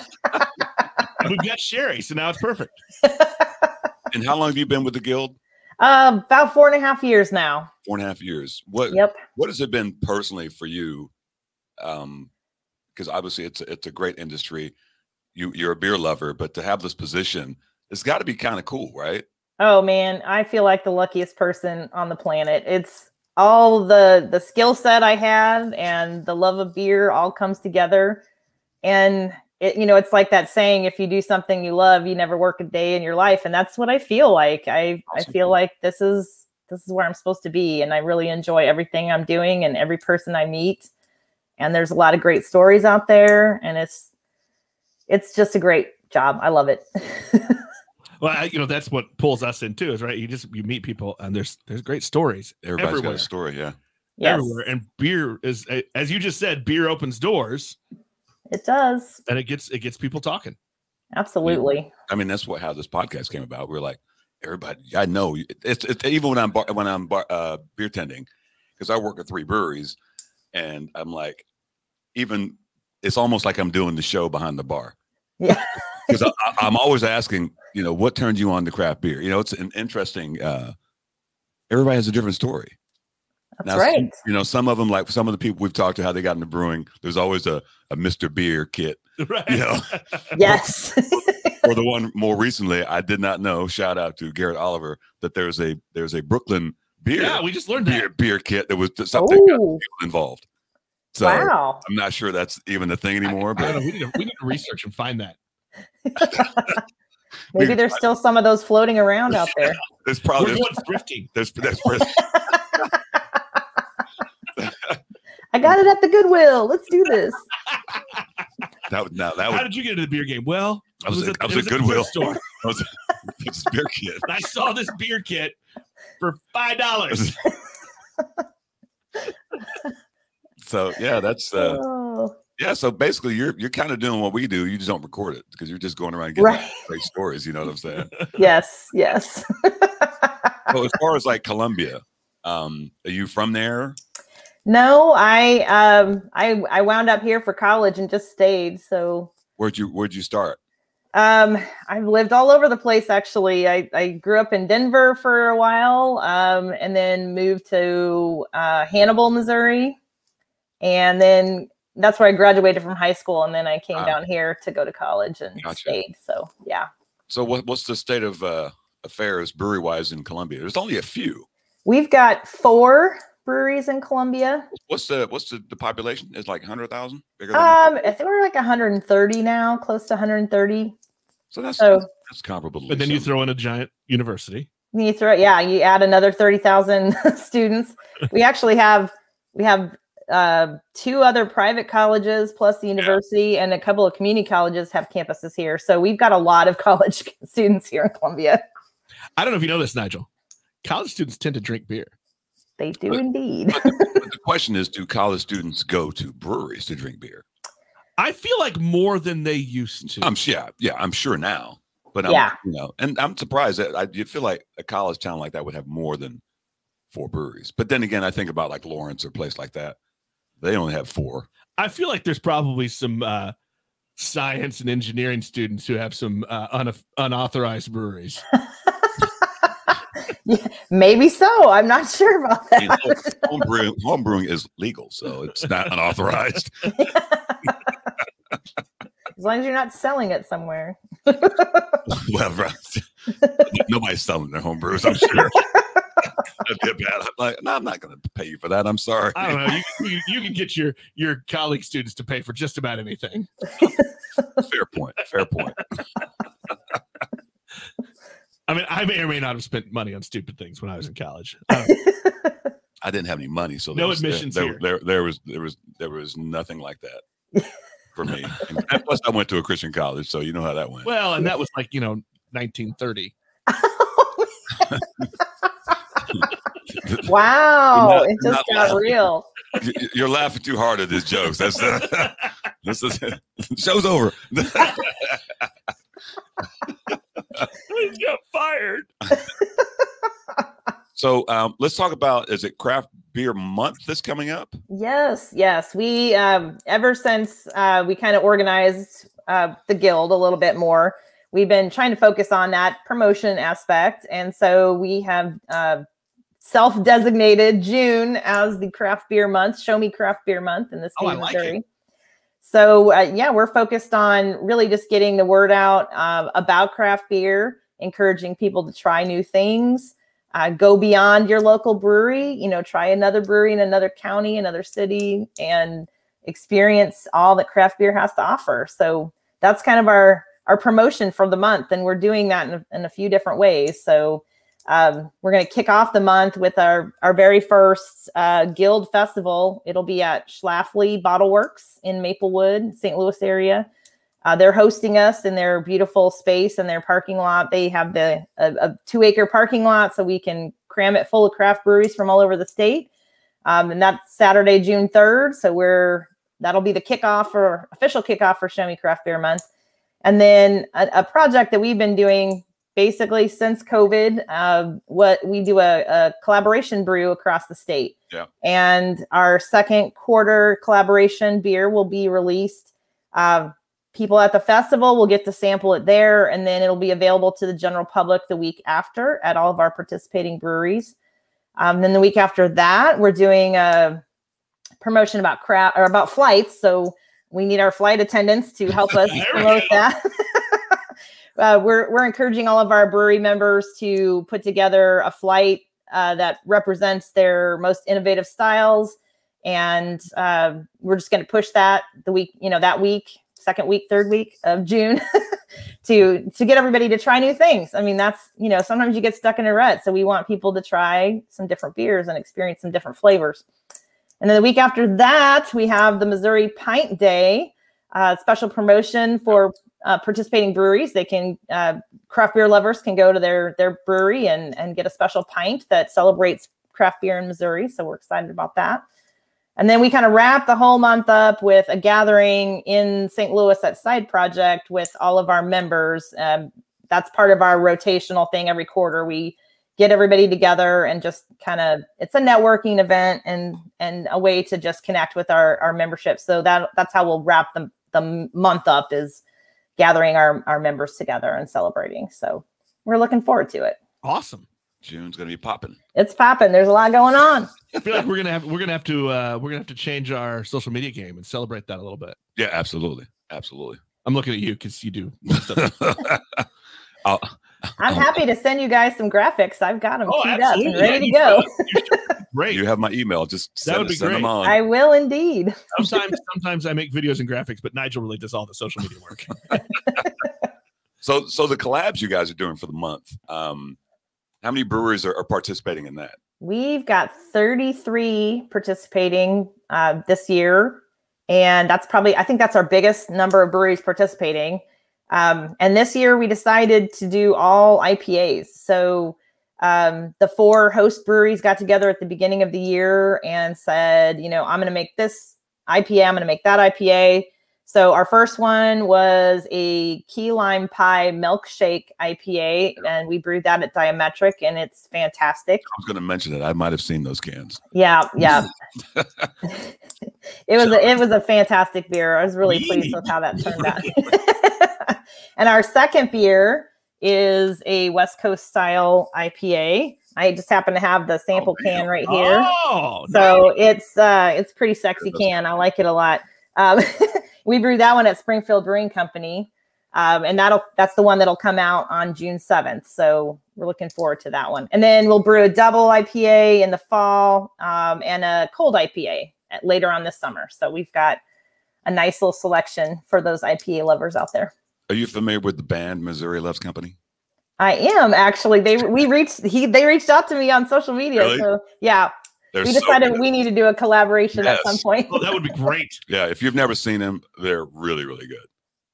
We've got Sherry, so now it's perfect. And how long have you been with the guild? Uh, about four and a half years now. Four and a half years. What Yep. what has it been personally for you? Um, because obviously it's a, it's a great industry. You you're a beer lover, but to have this position, it's got to be kind of cool, right? Oh man, I feel like the luckiest person on the planet. It's all the the skill set I have and the love of beer all comes together. And it, you know, it's like that saying, if you do something you love, you never work a day in your life. And that's what I feel like. I, I feel like this is this is where I'm supposed to be. And I really enjoy everything I'm doing and every person I meet. And there's a lot of great stories out there. And it's it's just a great job. I love it. Well, I, you know that's what pulls us in too, is right. You just you meet people and there's there's great stories Everybody's got a story, yeah. yes, everywhere, and beer is as you just said, beer opens doors it does. and it gets it gets people talking. Absolutely. I mean, that's what how this podcast came about. We're like, everybody, I know it's, it's even when I'm bar, when I'm bar, uh, beer tending, because I work at three breweries, and I'm like, even it's almost like I'm doing the show behind the bar. Yeah. because I'm always asking, you know, what turned you on to craft beer? You know, it's an interesting. uh Everybody has a different story. That's Now, right. some- you know, some of them, like some of the people we've talked to, how they got into brewing. There's always a a Mr. Beer kit, Right. you know. Yes. or the one more recently, I did not know. Shout out to Garrett Oliver that there's a there's a Brooklyn beer yeah, we just learned that. beer, beer kit that was something got people involved. So wow. I'm not sure that's even a thing anymore, I don't but know, we, need to, we need to research and find that. Maybe there's still some of those floating around out there. there's We're probably going thrifting. there's, there's, there's I got it at the Goodwill. Let's do this. that now that How was did you get into the beer game? Well, I was it at- I was at Goodwill. thrift store. that was this beer kit. I saw this beer kit for five dollars. So yeah, that's uh oh, yeah. So basically, you're you're kind of doing what we do. You just don't record it because you're just going around getting right. great stories. You know what I'm saying? Yes. Yes. so as far as like Columbia, um, are you from there? no, I um I I wound up here for college and just stayed. So Where'd you Where'd you start? um I've lived all over the place actually. I, I grew up in Denver for a while, um, and then moved to uh, Hannibal, Missouri. And then that's where I graduated from high school, and then I came Ah. down here to go to college and Gotcha. stayed. So yeah. So what What's the state of uh, affairs brewery wise in Columbia? There's only a few. We've got four breweries in Columbia. What's the What's the, the population? It's like hundred thousand. Bigger than? Um, I think we're like 130 now, close to 130. so that's So that's comparable. But then you throw in a giant university. you throw, yeah, you add another 30,000 students. We actually have we have uh, two other private colleges plus the university, and a couple of community colleges have campuses here. So we've got a lot of college students here in Columbia. I don't know if you know this, Nigel. College students tend to drink beer. They do But- indeed. But the question is, do college students go to breweries to drink beer? I feel like more than they used to. I'm sure. Yeah, yeah, I'm sure now. But I'm, Yeah. you know, and I'm surprised that I you feel like a college town like that would have more than four breweries. But then again, I think about like Lawrence or a place like that. They only have four. I feel like there's probably some uh, science and engineering students who have some uh, un- unauthorized breweries. Maybe so. I'm not sure about You know, that. home, brewing, home brewing is legal, so it's not unauthorized. as long as you're not selling it somewhere. well, right. nobody's selling their home brews, I'm sure. That'd be bad. I'm like, no, I'm not going to pay you for that. I'm sorry. I don't know. You, you, you can get your your colleague students to pay for just about anything. Fair point. Fair point. I mean, I may or may not have spent money on stupid things when I was in college. I. Didn't have any money, so No there was, there- admissions there, here. There, there was there was there was nothing like that for me. And plus, I went to a Christian college, so you know how that went. well, and that was like you know 1930. wow, not- it just got laughing. real. You- You're laughing too hard at his jokes. That's this is show's over. I got fired. so um, let's talk about is it craft beer month that's coming up? Yes, yes. We um, ever since uh, we kind of organized uh, the guild a little bit more, we've been trying to focus on that promotion aspect, and so we have uh, self-designated June as the craft beer month. Show me craft beer month in the state Oh, of like. Missouri. So uh, yeah, we're focused on really just getting the word out uh, about craft beer, encouraging people to try new things uh, go beyond your local brewery you know try another brewery in another county another city and experience all that craft beer has to offer so that's kind of our our promotion for the month and we're doing that in a, in a few different ways so um, we're going to kick off the month with our our very first uh, guild festival it'll be at schlafly bottle works in maplewood st louis area uh, they're hosting us in their beautiful space and their parking lot. They have the a, a two acre parking lot, so we can cram it full of craft breweries from all over the state. Um, and that's Saturday, June third. So we're that'll be the kickoff or official kickoff for Show Craft Beer Month. And then a, a project that we've been doing basically since COVID. Uh, what we do a, a collaboration brew across the state. Yeah. And our second quarter collaboration beer will be released. Uh, people at the festival will get to sample it there and then it'll be available to the general public the week after at all of our participating breweries um, then the week after that we're doing a promotion about crowd or about flights so we need our flight attendants to help us promote that uh, we're, we're encouraging all of our brewery members to put together a flight uh, that represents their most innovative styles. And uh, we're just going to push that the week you know that week second week third week of june to to get everybody to try new things. I mean that's you know sometimes you get stuck in a rut. So we want people to try some different beers and experience some different flavors. And then the week after that we have the missouri pint day uh, special promotion for uh, participating breweries they can uh, craft beer lovers can go to their their brewery and and get a special pint that celebrates craft beer in missouri so we're excited about that and then we kind of wrap the whole month up with a gathering in St. Louis at Side Project with all of our members. Um, that's part of our rotational thing every quarter. We get everybody together and just kind of it's a networking event and and a way to just connect with our our membership. So that that's how we'll wrap the the month up is gathering our our members together and celebrating. So we're looking forward to it. Awesome. June's gonna be popping. It's popping. There's a lot going on. I feel like we're gonna have we're gonna have to uh, we're gonna have to change our social media game and celebrate that a little bit. Yeah, absolutely, absolutely. I'm looking at you because you do. most of. I'll, I'm happy to send you guys some graphics. I've got them Oh, queued up and absolutely. ready to go. Great. you have my email. Just That send, would be send them on. I will indeed. sometimes sometimes I make videos and graphics, but Nigel really does all the social media work. So, so the collabs you guys are doing for the month. Um, how many breweries are, are participating in that? We've got 33 participating uh, this year. And that's probably, I think that's our biggest number of breweries participating. Um, and this year we decided to do all IPAs. So um, the four host breweries got together at the beginning of the year and said, you know, I'm going to make this IPA, I'm going to make that IPA. So our first one was a key lime pie milkshake IPA, and we brewed that at Diametric, and it's fantastic. I was going to mention it. I might have seen those cans. Yeah, yeah. it was a, it was a fantastic beer. I was really pleased with how that turned out. and our second beer is a West Coast style IPA. I just happen to have the sample Oh, can right here. Oh, So it's uh it's pretty sexy can. I like it a lot. Um, we brewed that one at Springfield Brewing Company. Um, and that'll that's the one that'll come out on June 7th. So we're looking forward to that one. And then we'll brew a double IPA in the fall um, and a cold IPA at, later on this summer. So we've got a nice little selection for those IPA lovers out there. Are you familiar with the band Missouri Loves Company? I am actually. They we reached he they reached out to me on social media. Really? So yeah, They're we decided good. we need to do a collaboration at some point. Oh, that would be great. Yeah, if you've never seen them, they're really, really good.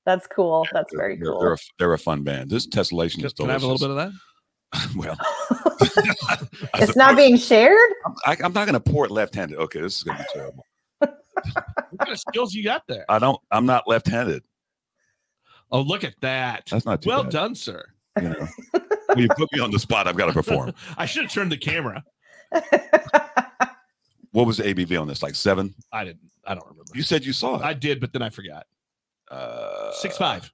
That's cool. That's They're- very they're, cool. They're a, they're a fun band. This tessellation Can, is can I have a little bit of that? well, it's not suppose- being shared. I, I'm not going to pour it left-handed. Okay, this is going to be terrible. What kind of skills you got there? I don't. I'm not left-handed. Oh, look at that. That's not too Well bad. done, sir. You know, when you put me on the spot, I've got to perform. I should have turned the camera. What was the ABV on this? Like seven? I didn't. I don't remember. You said you saw it. I did, but then I forgot. uh, Six five.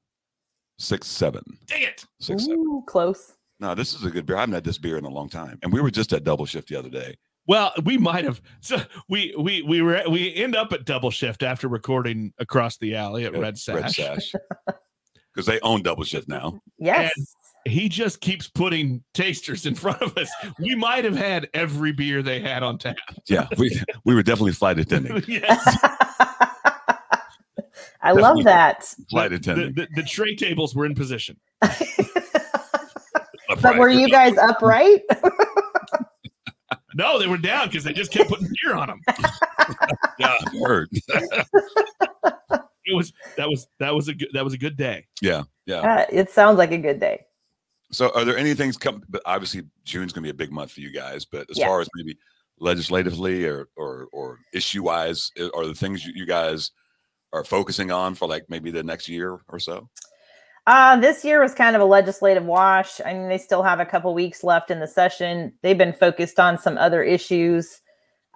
six seven, Dang it. six seven. Close. No, this is a good beer. I haven't had this beer in a long time, and we were just at Double Shift the other day. Well, we might have. So we we we were we end up at double shift after recording across the alley at Yeah, Red Sash. because they own Double Shift now. Yes. He just keeps putting tasters in front of us. We might have had every beer they had on tap. Yeah, we we were definitely flight attending. yes. I love that. Flight The, attending. the, the tray tables were in position. But were you guys upright? No, they were down because they just kept putting beer on them. Yeah, I heard. It was that was that was a good that was a good day. yeah, yeah. Uh, it sounds like a good day. So, are there any things come? But obviously, June's going to be a big month for you guys. But as Yeah. far as maybe legislatively or or or issue wise, are the things you, you guys are focusing on for like maybe the next year or so? Uh, this year was kind of a legislative wash. I mean, they still have a couple weeks left in the session. They've been focused on some other issues.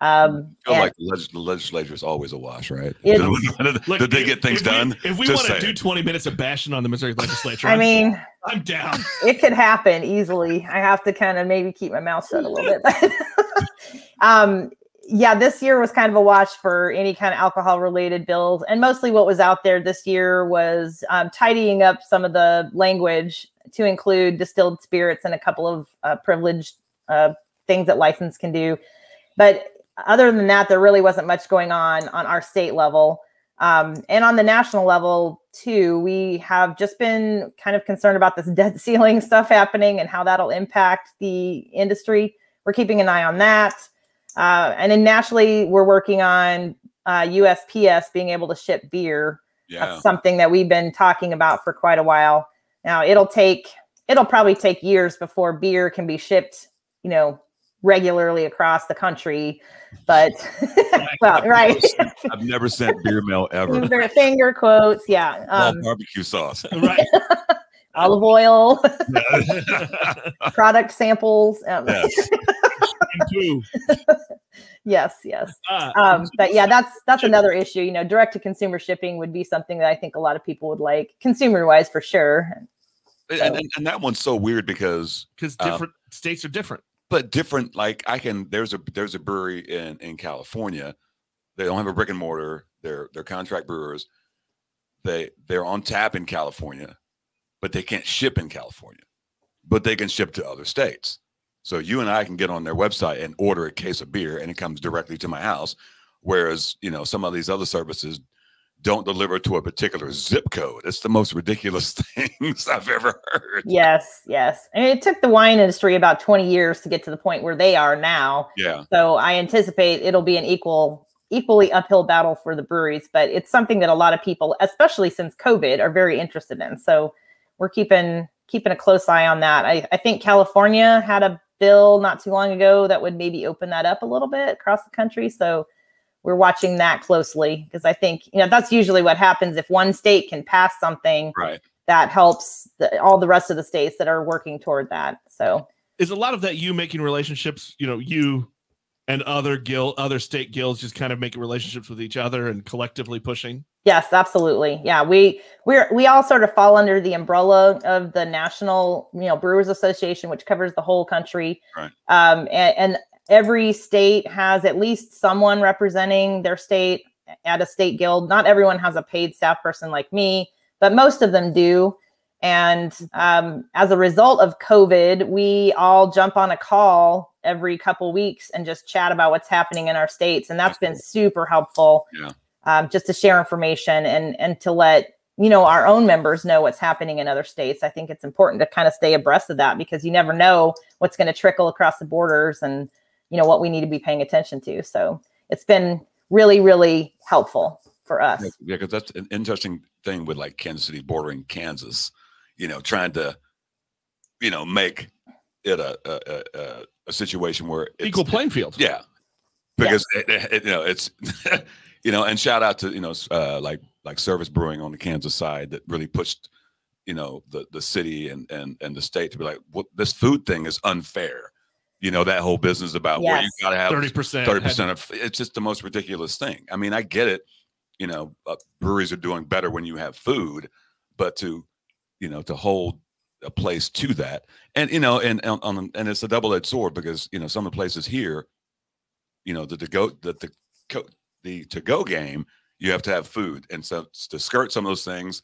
Um, I feel and- like the, leg- the legislature is always a wash, right? It's- Did, Look, did they if- get things if we- done? if we Just want to do 20 minutes of bashing on the Missouri legislature, I I'm- mean, I'm down. it could happen easily. I have to kind of maybe keep my mouth shut a little bit. um, yeah, this year was kind of a wash for any kind of alcohol related bills. And mostly what was out there this year was um, tidying up some of the language to include distilled spirits and a couple of uh, privileged uh, things that license can do. But other than that, there really wasn't much going on on our state level. Um, and on the national level, too, we have just been kind of concerned about this debt ceiling stuff happening and how that'll impact the industry. We're keeping an eye on that. Uh, and then nationally, we're working on uh, USPS being able to ship beer. Yeah, That's something that we've been talking about for quite a while. Now, it'll take, it'll probably take years before beer can be shipped, you know, regularly across the country. But, well, right. I've never sent beer mail ever. Finger, finger quotes. Yeah. Um, barbecue sauce. right. olive oil, product samples. Um, Yes. Yes, yes. Um, but yeah, that's that's another issue. You know, direct to consumer shipping would be something that I think a lot of people would like, consumer wise for sure. and, and, and that one's so weird because because uh, different states are different. But different like i can there's a there's a brewery in in california. They don't have a brick and mortar. They're they're contract brewers. They they're on tap in california but they can't ship in california but they can ship to other states. So you and i can get on their website and order a case of beer and it comes directly to my house. Whereas you know some of these other services don't deliver to a particular zip code it's the most ridiculous things i've ever heard Yes, yes. And it took the wine industry about 20 years to get to the point where they are now. yeah So I anticipate it'll be an equal equally uphill battle for the breweries, but it's something that a lot of people, especially since COVID, are very interested in. So we're keeping keeping a close eye on that. I, I think California had a bill not too long ago that would maybe open that up a little bit across the country. So we're watching that closely because I think you know that's usually what happens if one state can pass something right that helps the, all the rest of the states that are working toward that. So Is a lot of that you making relationships? You know, you and other guild, other state guilds, just kind of making relationships with each other and collectively pushing. Yes, absolutely. Yeah, we we're we all sort of fall under the umbrella of the National, you know, Brewers Association, which covers the whole country. Right. Um, and, and every state has at least someone representing their state at a state guild. Not everyone has a paid staff person like me, but most of them do. And um, as a result of COVID, we all jump on a call every couple weeks and just chat about what's happening in our states, and that's been super helpful. Yeah. Um, just to share information and and to let you know our own members know what's happening in other states. I think it's important to kind of stay abreast of that because you never know what's going to trickle across the borders and you know what we need to be paying attention to. So it's been really really helpful for us. Yeah, because that's an interesting thing with like Kansas City bordering Kansas, you know, trying to, you know, make it a a, a, a situation where it's, Equal playing field. Yeah, because it, it- it- you know it's you know, and shout out to you know uh, like like Servaes Brewing on the Kansas side that really pushed you know the the city and and and the state to be like, well, this food thing is unfair. You know that whole business about where you got to have Thirty percent. thirty percent of it's just the most ridiculous thing. I mean, I get it. You know, uh, breweries are doing better when you have food, but to you know to hold a place to that, and you know, and and, on, and it's a double edged sword because you know some of the places here, you know, the to go the the the to go game, you have to have food, and so to skirt some of those things.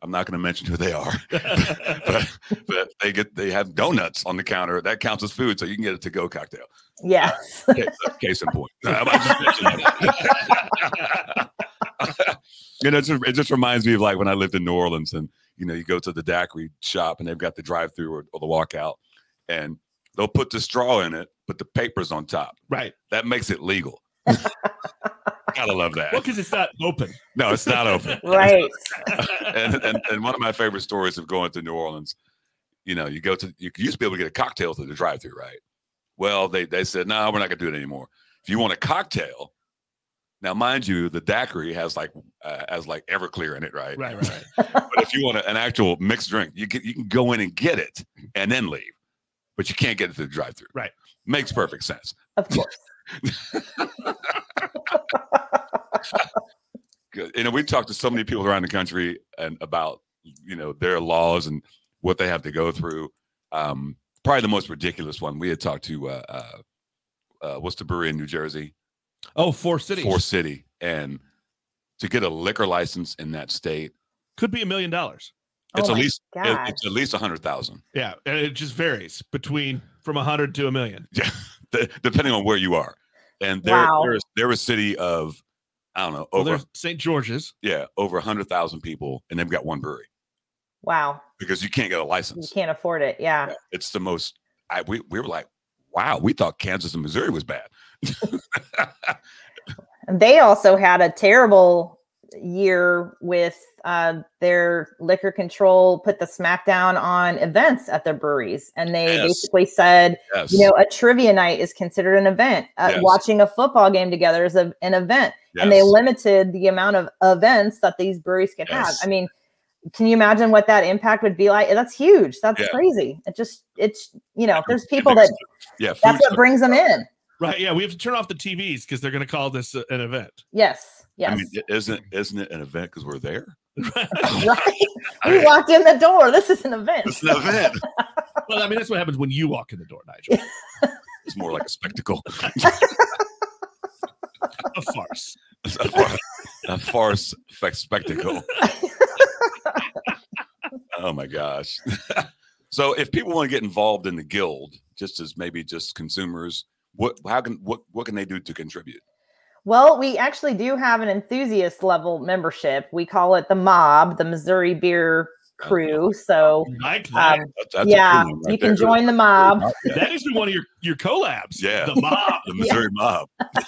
I'm not going to mention who they are, but, but they get they have donuts on the counter. That counts as food, so you can get a to go cocktail. Yes. Uh, case, uh, case in point. I just mentioned that. you know, it just, it just reminds me of like when I lived in New Orleans, and you know, you go to the daiquiri shop, and they've got the drive-through or, or the walkout, and they'll put the straw in it, but the paper's on top. right. That makes it legal. Gotta love that. Well, because it's not open. No, it's not open. right. and, and and one of my favorite stories of going to New Orleans, you know, you go to you used to be able to get a cocktail through the drive-through, right? Well, they they said, no, we're not gonna do it anymore. If you want a cocktail, now mind you, the daiquiri has like uh, has like Everclear in it, right? Right, right, right. But if you want a, an actual mixed drink, you can you can go in and get it and then leave, but you can't get it through the drive-through. Right. Makes perfect sense. Of course. Good. You know, we talked to so many people around the country and about you know their laws and what they have to go through. Um, probably the most ridiculous one we had talked to. Uh, uh, uh, what's the brewery in New Jersey? Oh, four City. Four City, and to get a liquor license in that state, Could be a million dollars. it's oh at least it- gosh. it's at least a hundred thousand, Yeah. And it just varies between from a hundred to a million. d- depending on where you are. And they're Wow. they're, they're a city of I don't know over there's St. George's. yeah over a hundred thousand people, and they've got one brewery Wow. because you can't get a license. You can't afford it. Yeah. Yeah, it's the most. I we, we were like, wow, we thought Kansas and Missouri was bad. They also had a terrible year with uh, their liquor control put the smackdown on events at their breweries. And they Yes. basically said, yes, you know, a trivia night is considered an event. Uh, Yes. Watching a football game together is a, an event. And they limited the amount of events that these breweries could have. I mean, can you imagine what that impact would be like? That's huge. That's Yeah. crazy. It just, it's, you know, there's people that yeah, that's what brings them in. Right. Yeah. We have to turn off the TVs because they're going to call this an event. Yes. Yes. I mean, isn't isn't it an event because we're there? right. We walked in the door. This is an event. It's an event. well, I mean, that's what happens when you walk in the door, Nigel. It's more like a spectacle, a farce. a far- a farce spec- spectacle. oh my gosh! so, if people want to get involved in the guild, just as maybe just consumers, what how can what what can they do to contribute? Well, we actually do have an enthusiast level membership. We call it the Mob, the Missouri Beer Crew. So, Like that. um, That's, that's yeah, right you can there. join the mob. that is one of your, your collabs. Yeah. The mob. the Missouri mob.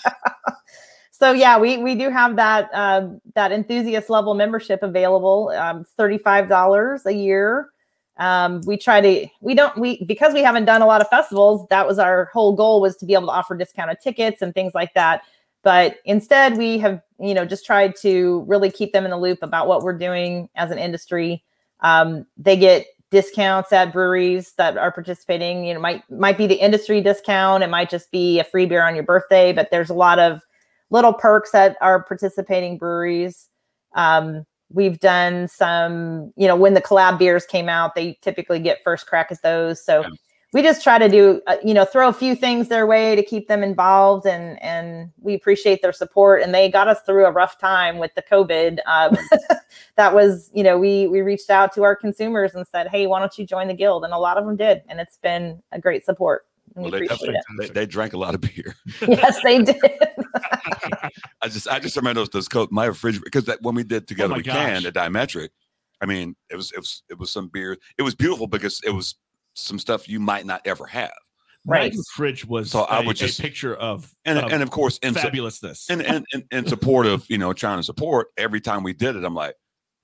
So yeah, we we do have that uh, that enthusiast level membership available. Um, it's thirty five dollars a year. Um, we try to we don't we because we haven't done a lot of festivals. That was our whole goal was to be able to offer discounted tickets and things like that. But instead, we have you know just tried to really keep them in the loop about what we're doing as an industry. Um, they get discounts at breweries that are participating. You know, might might be the industry discount. It might just be a free beer on your birthday. But there's a lot of little perks that are participating breweries. Um, we've done some, you know, when the collab beers came out, they typically get first crack at those. So Yeah. we just try to do uh, you know throw a few things their way to keep them involved and and we appreciate their support. And they got us through a rough time with the covid um, that was you know we we reached out to our consumers and said hey why don't you join the guild? And a lot of them did. And it's been a great support and Well, they, appreciate they, they drank a lot of beer. yes they did I just I just remember those those coat my refrigerator because that when we did oh together my we can gosh. at Diametric, I mean it was it was it was some beer. It was beautiful because it was some stuff you might not ever have. Right. Nigel's fridge was So I a, would just- a picture of, And of and of course in, fabulousness. and, and, and in support of you know trying to support every time we did it, I'm like,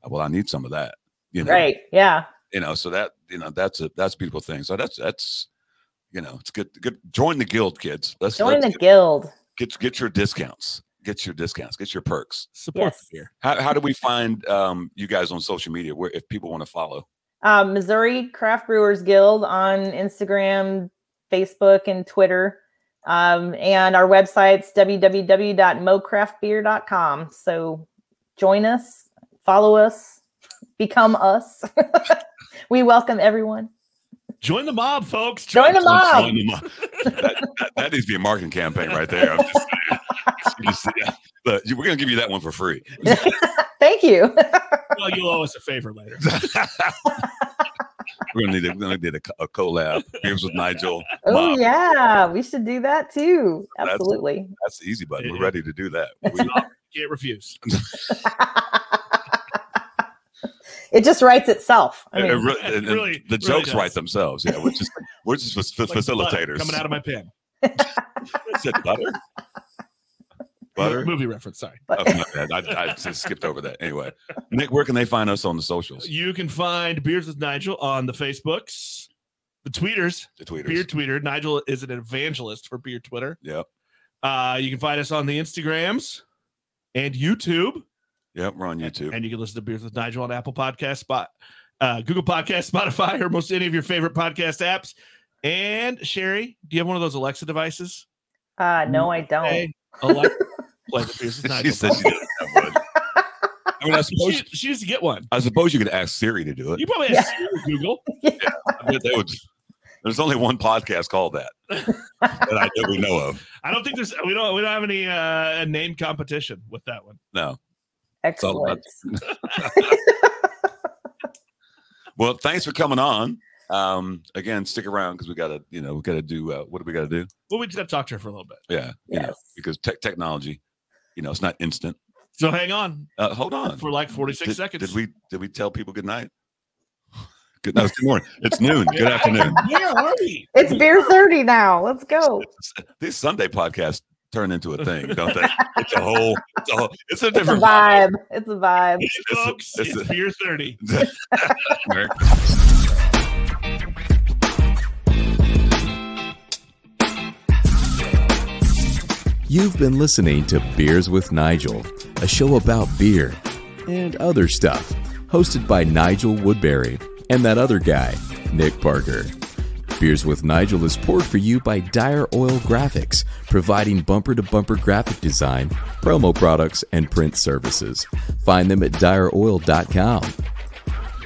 well I need some of that. You know, right yeah you know, so that you know that's a that's a beautiful thing. So that's that's you know it's good good join the guild kids. Let's, join let's the guild get get your discounts. Get your discounts, get your perks. Support yes. the beer. How, how do we find um, you guys on social media where if people want to follow? um, Missouri Craft Brewers Guild on Instagram, Facebook, and Twitter. Um, and our website's www.mocraftbeer.com. So join us, follow us, become us. we welcome everyone. Join the mob, folks. Join the mob. Join the mob. that, that, that needs to be a marketing campaign right there. I'm just saying. Yeah. But we're gonna give you that one for free. Thank you. Well, you'll owe us a favor later. we're gonna need a, we're gonna need a, a collab. Games with Nigel. oh, Mob. yeah. We should do that too. Absolutely. That's the easy button. We're Yeah. ready to do that. We- Can't refuse. It just writes itself. I it- it really- and- and really- the jokes does. write themselves. Yeah, we're just we're just fac- Like facilitators. coming out of my pen. Is it butter? Butter. Movie reference. Sorry. Oh, my bad. I, I just skipped over that. Anyway, Nick, where can they find us on the socials? You can find Beers with Nigel on the Facebooks, the tweeters, The tweeters. Beer Tweeter. Nigel is an evangelist for Beer Twitter. Yep. Uh, you can find us on the Instagrams and YouTube. Yep. We're on YouTube. And you can listen to Beers with Nigel on Apple Podcast, Spot, uh, Google Podcast, Spotify, or most any of your favorite podcast apps. And Sherry, do you have one of those Alexa devices? uh, no, I don't. Hey, Alexa, play the Beers with she Nigel. said she didn't have one. I mean, I suppose She, she needs to get one. I suppose you could ask Siri to do it. You probably have Siri or Google. I bet they would- there's only one podcast called that that I that we know of. I don't think there's we don't we don't have any uh name competition with that one. No. All about- Excellent. Well, thanks for coming on. Um, again, stick around because we gotta, you know, we gotta do uh, what do we gotta do? Well, we just have to talk to her for a little bit. Yeah, you know, because tech technology, you know, it's not instant. So hang on Uh, hold on. for like 46 did, seconds. Did we did we tell people good night? Good, no, good morning. It's noon. Good afternoon. Where are we? It's beer 30 now. Let's go. These Sunday podcasts turn into a thing, don't they? It's a whole. It's a whole. It's a It's a different vibe. It's a vibe. Hey, It's a- folks, it's it's, a- beer 30. You've been listening to Beers with Nigel, a show about beer and other stuff, hosted by Nigel Woodbury and that other guy, Nick Parker. Beers with Nigel is poured for you by Dyer Oil Graphics, providing bumper to bumper graphic design, promo products, and print services. Find them at dyeroil.com.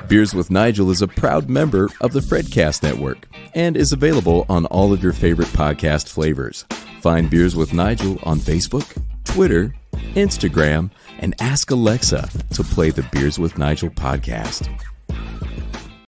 Beers with Nigel is a proud member of the Fredcast Network and is available on all of your favorite podcast flavors. Find Beers with Nigel on Facebook, Twitter, Instagram, and ask Alexa to play the Beers with Nigel podcast.